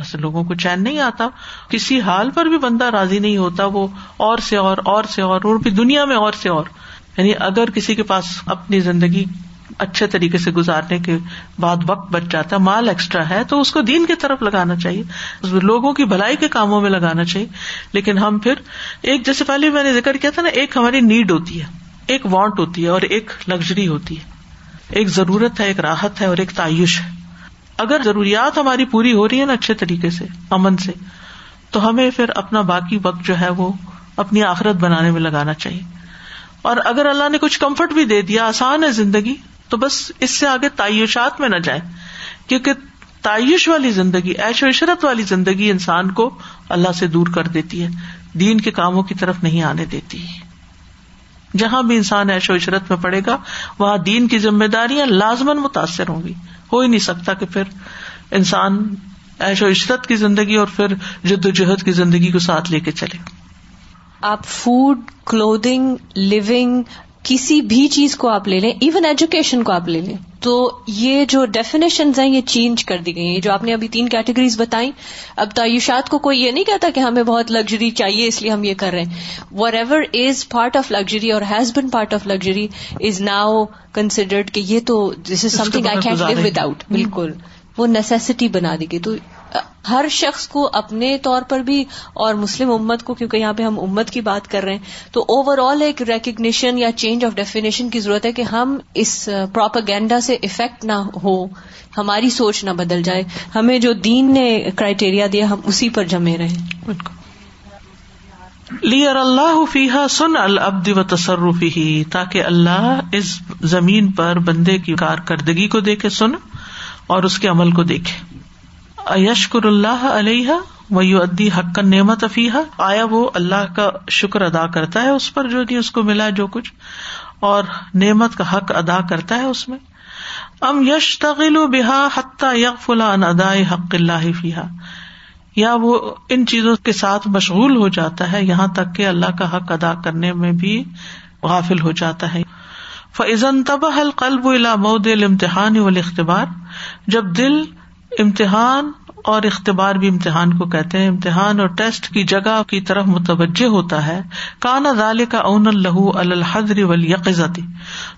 Speaker 1: بس لوگوں کو چین نہیں آتا۔ کسی حال پر بھی بندہ راضی نہیں ہوتا۔ وہ اور سے اور اور سے اور بھی دنیا میں اور سے اور۔ یعنی اگر کسی کے پاس اپنی زندگی اچھے طریقے سے گزارنے کے بعد وقت بچ جاتا ہے، مال ایکسٹرا ہے، تو اس کو دین کی طرف لگانا چاہیے۔ لوگوں کی بھلائی کے کاموں میں لگانا چاہیے۔ لیکن ہم پھر ایک، جیسے پہلے میں نے ذکر کیا تھا نا، ایک ہماری نیڈ ہوتی ہے، ایک وانٹ ہوتی ہے اور ایک لگژری ہوتی ہے۔ ایک ضرورت ہے، ایک راحت ہے اور ایک تعیش ہے۔ اگر ضروریات ہماری پوری ہو رہی ہے نا اچھے طریقے سے، امن سے، تو ہمیں پھر اپنا باقی وقت جو ہے وہ اپنی آخرت بنانے میں لگانا چاہیے۔ اور اگر اللہ نے کچھ کمفرٹ بھی دے دیا، آسان ہے زندگی تو بس اس سے آگے تعیشات میں نہ جائیں، کیونکہ تعیش والی زندگی ایش و عشرت والی زندگی انسان کو اللہ سے دور کر دیتی ہے، دین کے کاموں کی طرف نہیں آنے دیتی۔ جہاں بھی انسان ایش و عشرت میں پڑے گا، وہاں دین کی ذمہ داریاں لازمن متاثر ہوں گی۔ ہو ہی نہیں سکتا کہ پھر انسان ایش و عشرت کی زندگی اور پھر جد و جہد کی زندگی کو ساتھ لے کے چلے۔
Speaker 2: آپ فوڈ کلودنگ لونگ کسی بھی چیز کو آپ لے لیں ایون ایجوکیشن کو آپ لے لیں۔ تو یہ جو ڈیفینیشن ہیں یہ چینج کر دی گئی ہیں۔ جو آپ نے ابھی تین کیٹیگریز بتائی اب تعیشات کو کوئی یہ نہیں کہتا کہ ہمیں بہت لگژری چاہیے اس لیے ہم یہ کر رہے ہیں۔ Whatever is part of luxury اور has been part of luxury is now considered کہ یہ تو this is something I can live without بالکل۔ وہ نیسیسٹی بنا دی گئی۔ تو ہر شخص کو اپنے طور پر بھی اور مسلم امت کو، کیونکہ یہاں پہ ہم امت کی بات کر رہے ہیں، تو اوور آل ایک ریکگنیشن یا چینج آف ڈیفینیشن کی ضرورت ہے کہ ہم اس پروپاگینڈا سے افیکٹ نہ ہو، ہماری سوچ نہ بدل جائے۔ ہمیں جو دین نے کرائٹیریا دیا، ہم اسی پر جمے رہے۔
Speaker 1: لی اللہ فیحا سن العبد و تصرفی ہی تاکہ اللہ اس زمین پر بندے کی کارکردگی کو دیکھے، سن اور اس کے عمل کو دیکھے۔ یشکر اللہ علیہ و یو ادی حق نعمت افیحا آیا وہ اللہ کا شکر ادا کرتا ہے اس پر جو نہیں اس کو ملا جو کچھ؟ اور نعمت کا حق ادا کرتا ہے اس میں؟ ام یش تغل و بحا حتہ یق فلاں ادا حق اللہ فیحا یا وہ ان چیزوں کے ساتھ مشغول ہو جاتا ہے یہاں تک کہ اللہ کا حق ادا کرنے میں بھی غافل ہو جاتا ہے۔ فضن تب حل قلب الا مود امتحان و اختبار جب دل امتحان اور اختبار بھی امتحان کو کہتے ہیں۔ امتحان اور ٹیسٹ کی جگہ کی طرف متوجہ ہوتا ہے۔ کانا ذال کا اون الح الحضر ولیقزتی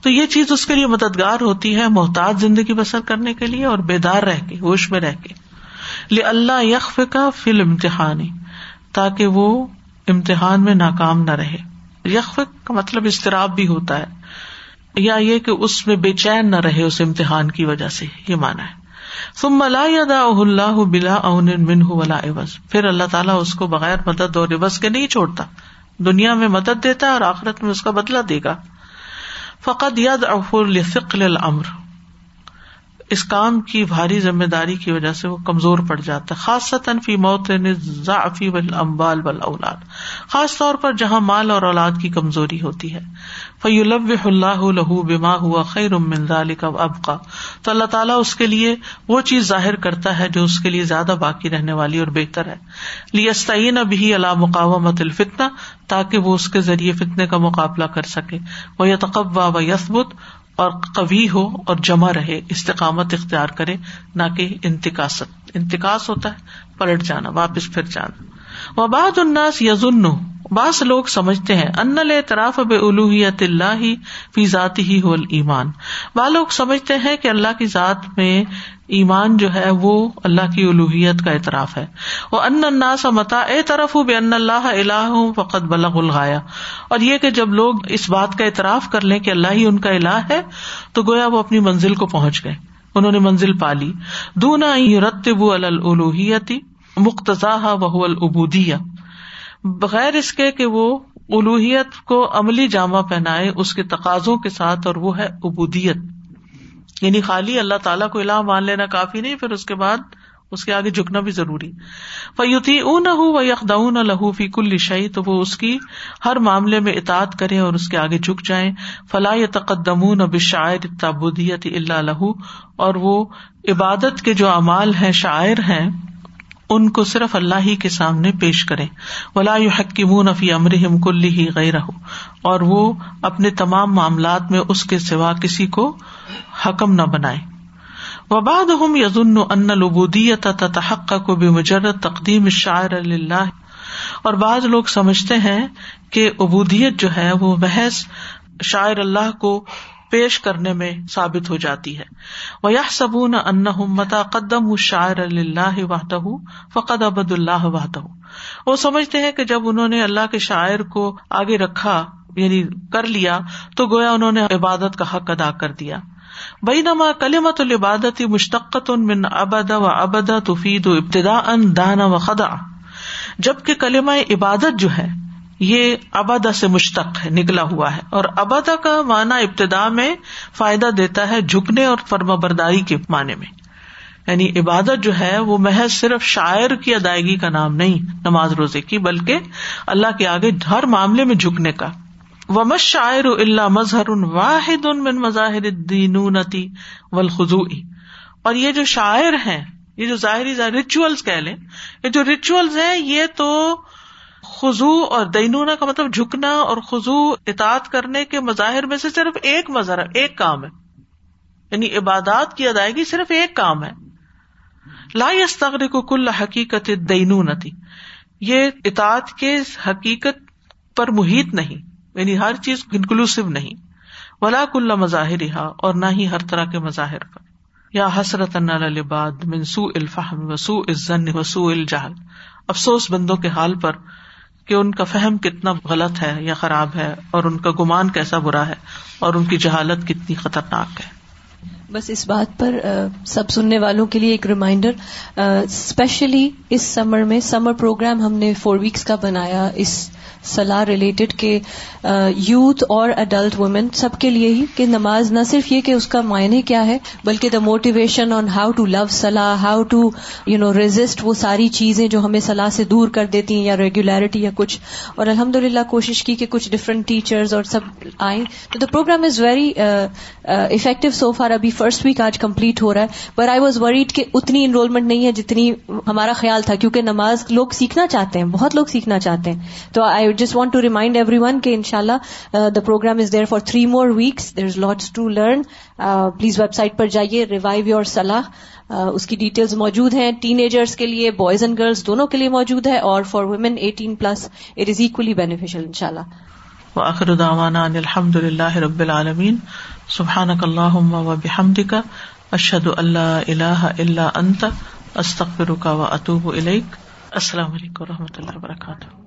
Speaker 1: تو یہ چیز اس کے لیے مددگار ہوتی ہے محتاط زندگی بسر کرنے کے لیے اور بیدار رہ کے، ہوش میں رہ کے۔ لے اللہ یکف کا فل امتحانی تاکہ وہ امتحان میں ناکام نہ رہے۔ یکف کا مطلب استراب بھی ہوتا ہے۔ یا یہ کہ اس میں بے چین نہ رہے اس امتحان کی وجہ سے، یہ مانا ہے۔ لا یادا اللہ بلا اون من ولا عوض۔ پھر اللہ تعالیٰ اس کو بغیر مدد اور عوض کے نہیں چھوڑتا۔ دنیا میں مدد دیتا ہے اور آخرت میں اس کا بدلا دے گا۔ فقط یاد افر فکل العمر اس کام کی بھاری ذمہ داری کی وجہ سے وہ کمزور پڑ جاتا ہے خاص فی موت ضعفی امبال بل اولاد خاص طور پر جہاں مال اور اولاد کی کمزوری ہوتی ہے۔ فی اللہ لہو بما ہوا خیر من ذلك اب تو اللہ تعالیٰ اس کے لیے وہ چیز ظاہر کرتا ہے جو اس کے لیے زیادہ باقی رہنے والی اور بہتر ہے۔ لیستعین ابھی اللہ مقامت الفتنا تاکہ وہ اس کے ذریعے فتنے کا مقابلہ کر سکے۔ وہ یتقوا و یسبت اور قوی ہو اور جمع رہے، استقامت اختیار کرے، نہ کہ انتقاست انتقاس ہوتا ہے، پلٹ جانا، واپس پھر جانا۔ وہ بعد اناس یزن بعض لوگ سمجھتے ہیں، ان الاعتراف بے الوحیت اللہ فی ذاتی ہی ہو ایمان وہ لوگ سمجھتے ہیں کہ اللہ کی ذات میں ایمان جو ہے وہ اللہ کی الوحیت کا اعتراف ہے۔ وہ ان الناس متا اے طرف بے ان اللہ اللہ فقط بلغ الغایا اور یہ کہ جب لوگ اس بات کا اعتراف کر لیں کہ اللہ ہی ان کا الہ ہے، تو گویا وہ اپنی منزل کو پہنچ گئے۔ انہوں نے منزل پالی۔ دونا رتب الوحیتی مختصا وہ العبودیہ۔ بغیر اس کے کہ وہ الوحیت کو عملی جامع پہنائے، اس کے تقاضوں کے ساتھ اور وہ ہے ابودیت یعنی خالی اللہ تعالیٰ کو الہ مان لینا کافی نہیں، پھر اس کے بعد اس کے آگے جھکنا بھی ضروری۔ فیوتی اون ہو و یکداؤن لہو فی کل شعی تو وہ اس کی ہر معاملے میں اطاط کرے اور اس کے آگے جھک جائیں۔ فلاح تقدم بشاعر تابودیت اللہ لہو، اور وہ عبادت کے جو اعمال ہیں، شاعر ہیں ان کو صرف اللہ ہی کے سامنے پیش کرے ولا حکیم فی امرحم کلی ہی غیر اور وہ اپنے تمام معاملات میں اس کے سوا کسی کو حکم نہ بنائے وباد ہم یزن ان لبودیت تحق کو بے مجرد تقدیم شاعر اللہ اور بعض لوگ سمجھتے ہیں کہ ابودیت جو ہے وہ محض شاعر اللہ کو پیش کرنے میں ثابت ہو جاتی ہے۔ وہ یہ سبون ان متا قدم شاعر اللہ واہدہ فقد ابد اللہ واہدہ وہ سمجھتے ہیں کہ جب انہوں نے اللہ کے شاعر کو آگے رکھا یعنی کر لیا، تو گویا انہوں نے عبادت کا حق ادا کر دیا۔ بئی نما کلیمت العبادت مشتقت من ابدا و ابدا تفید و ابتدا ان دانا و خدا جبکہ کلمہ عبادت جو ہے یہ ابدا سے مشتق ہے، نکلا ہوا ہے۔ اور ابدا کا معنی ابتدا میں فائدہ دیتا ہے جھکنے اور فرما برداری کے معنی میں۔ یعنی عبادت جو ہے، وہ محض صرف شاعر کی ادائیگی کا نام نہیں، نماز روزے کی، بلکہ اللہ کے آگے ہر معاملے میں جھکنے کا۔ ومش شاعر اللہ مظہر واحد من مظاہر دینونتی والخضوعی اور یہ جو شاعر ہیں، یہ جو ظاہری ریچولس کہہ لیں، یہ جو ریچولس ہیں، یہ تو خزو اور دینونا کا مطلب جھکنا اور خزو اطاط کرنے کے مظاہر میں سے صرف ایک مظہر ایک کام ہے۔ یعنی عبادات کی ادائیگی صرف ایک کام ہے۔ لا یستغر کو کل حقیقت دینونتی یہ اطاط کے حقیقت پر محیط نہیں یعنی ہر چیز انکلوسو نہیں۔ ولا کل مظاہر اور نہ ہی ہر طرح کے مظاہر پر۔ یا حسرت الباد منسو الفہم وسو عزن وسو الجہل۔ افسوس بندوں کے حال پر کہ ان کا فہم کتنا غلط ہے یا خراب ہے اور ان کا گمان کیسا برا ہے اور ان کی جہالت کتنی خطرناک ہے۔
Speaker 2: بس اس بات پر سب سننے والوں کے لیے ایک ریمائنڈر اسپیشلی اس سمر میں سمر پروگرام ہم نے فور ویکس کا بنایا اس صلاح ریلیٹڈ کہ یوتھ اور اڈلٹ وومین سب کے لیے ہی کہ نماز نہ صرف یہ کہ اس کا معنی کیا ہے، بلکہ the motivation on how to love salah how to you know resist وہ ساری چیزیں جو ہمیں صلاح سے دور کر دیتی ہیں یا ریگولیرٹی یا کچھ۔ اور الحمد للہ کوشش کی کہ کچھ ڈفرنٹ ٹیچرز اور سب آئیں۔ تو the program is very effective so far ابھی فرسٹ ویک آج کمپلیٹ ہو رہا ہے۔ پر آئی واز وریڈ کہ اتنی انرولمنٹ نہیں ہے جتنی ہمارا خیال تھا، کیونکہ نماز لوگ سیکھنا چاہتے ہیں، بہت لوگ سیکھنا چاہتے ہیں۔ تو I I just want to remind everyone کہ ان شاء اللہ the program is there for three more weeks there is lots to learn please website پر جائیے ریوائو یور صلاح اس کی ڈیٹیلز موجود ہیں ٹین ایجرس کے لیے بوائز اینڈ گرلس دونوں کے لیے موجود ہے اور for women eighteen plus it is equally beneficial ان شاء اللہ
Speaker 1: وآخر دعوانا ان الحمد للہ رب العالمین سبحانک اللہم و بحمدک اشہد اللہ الہ الا انت استغفرک و اتوب الیک السلام علیکم و رحمۃ اللہ وبرکاتہ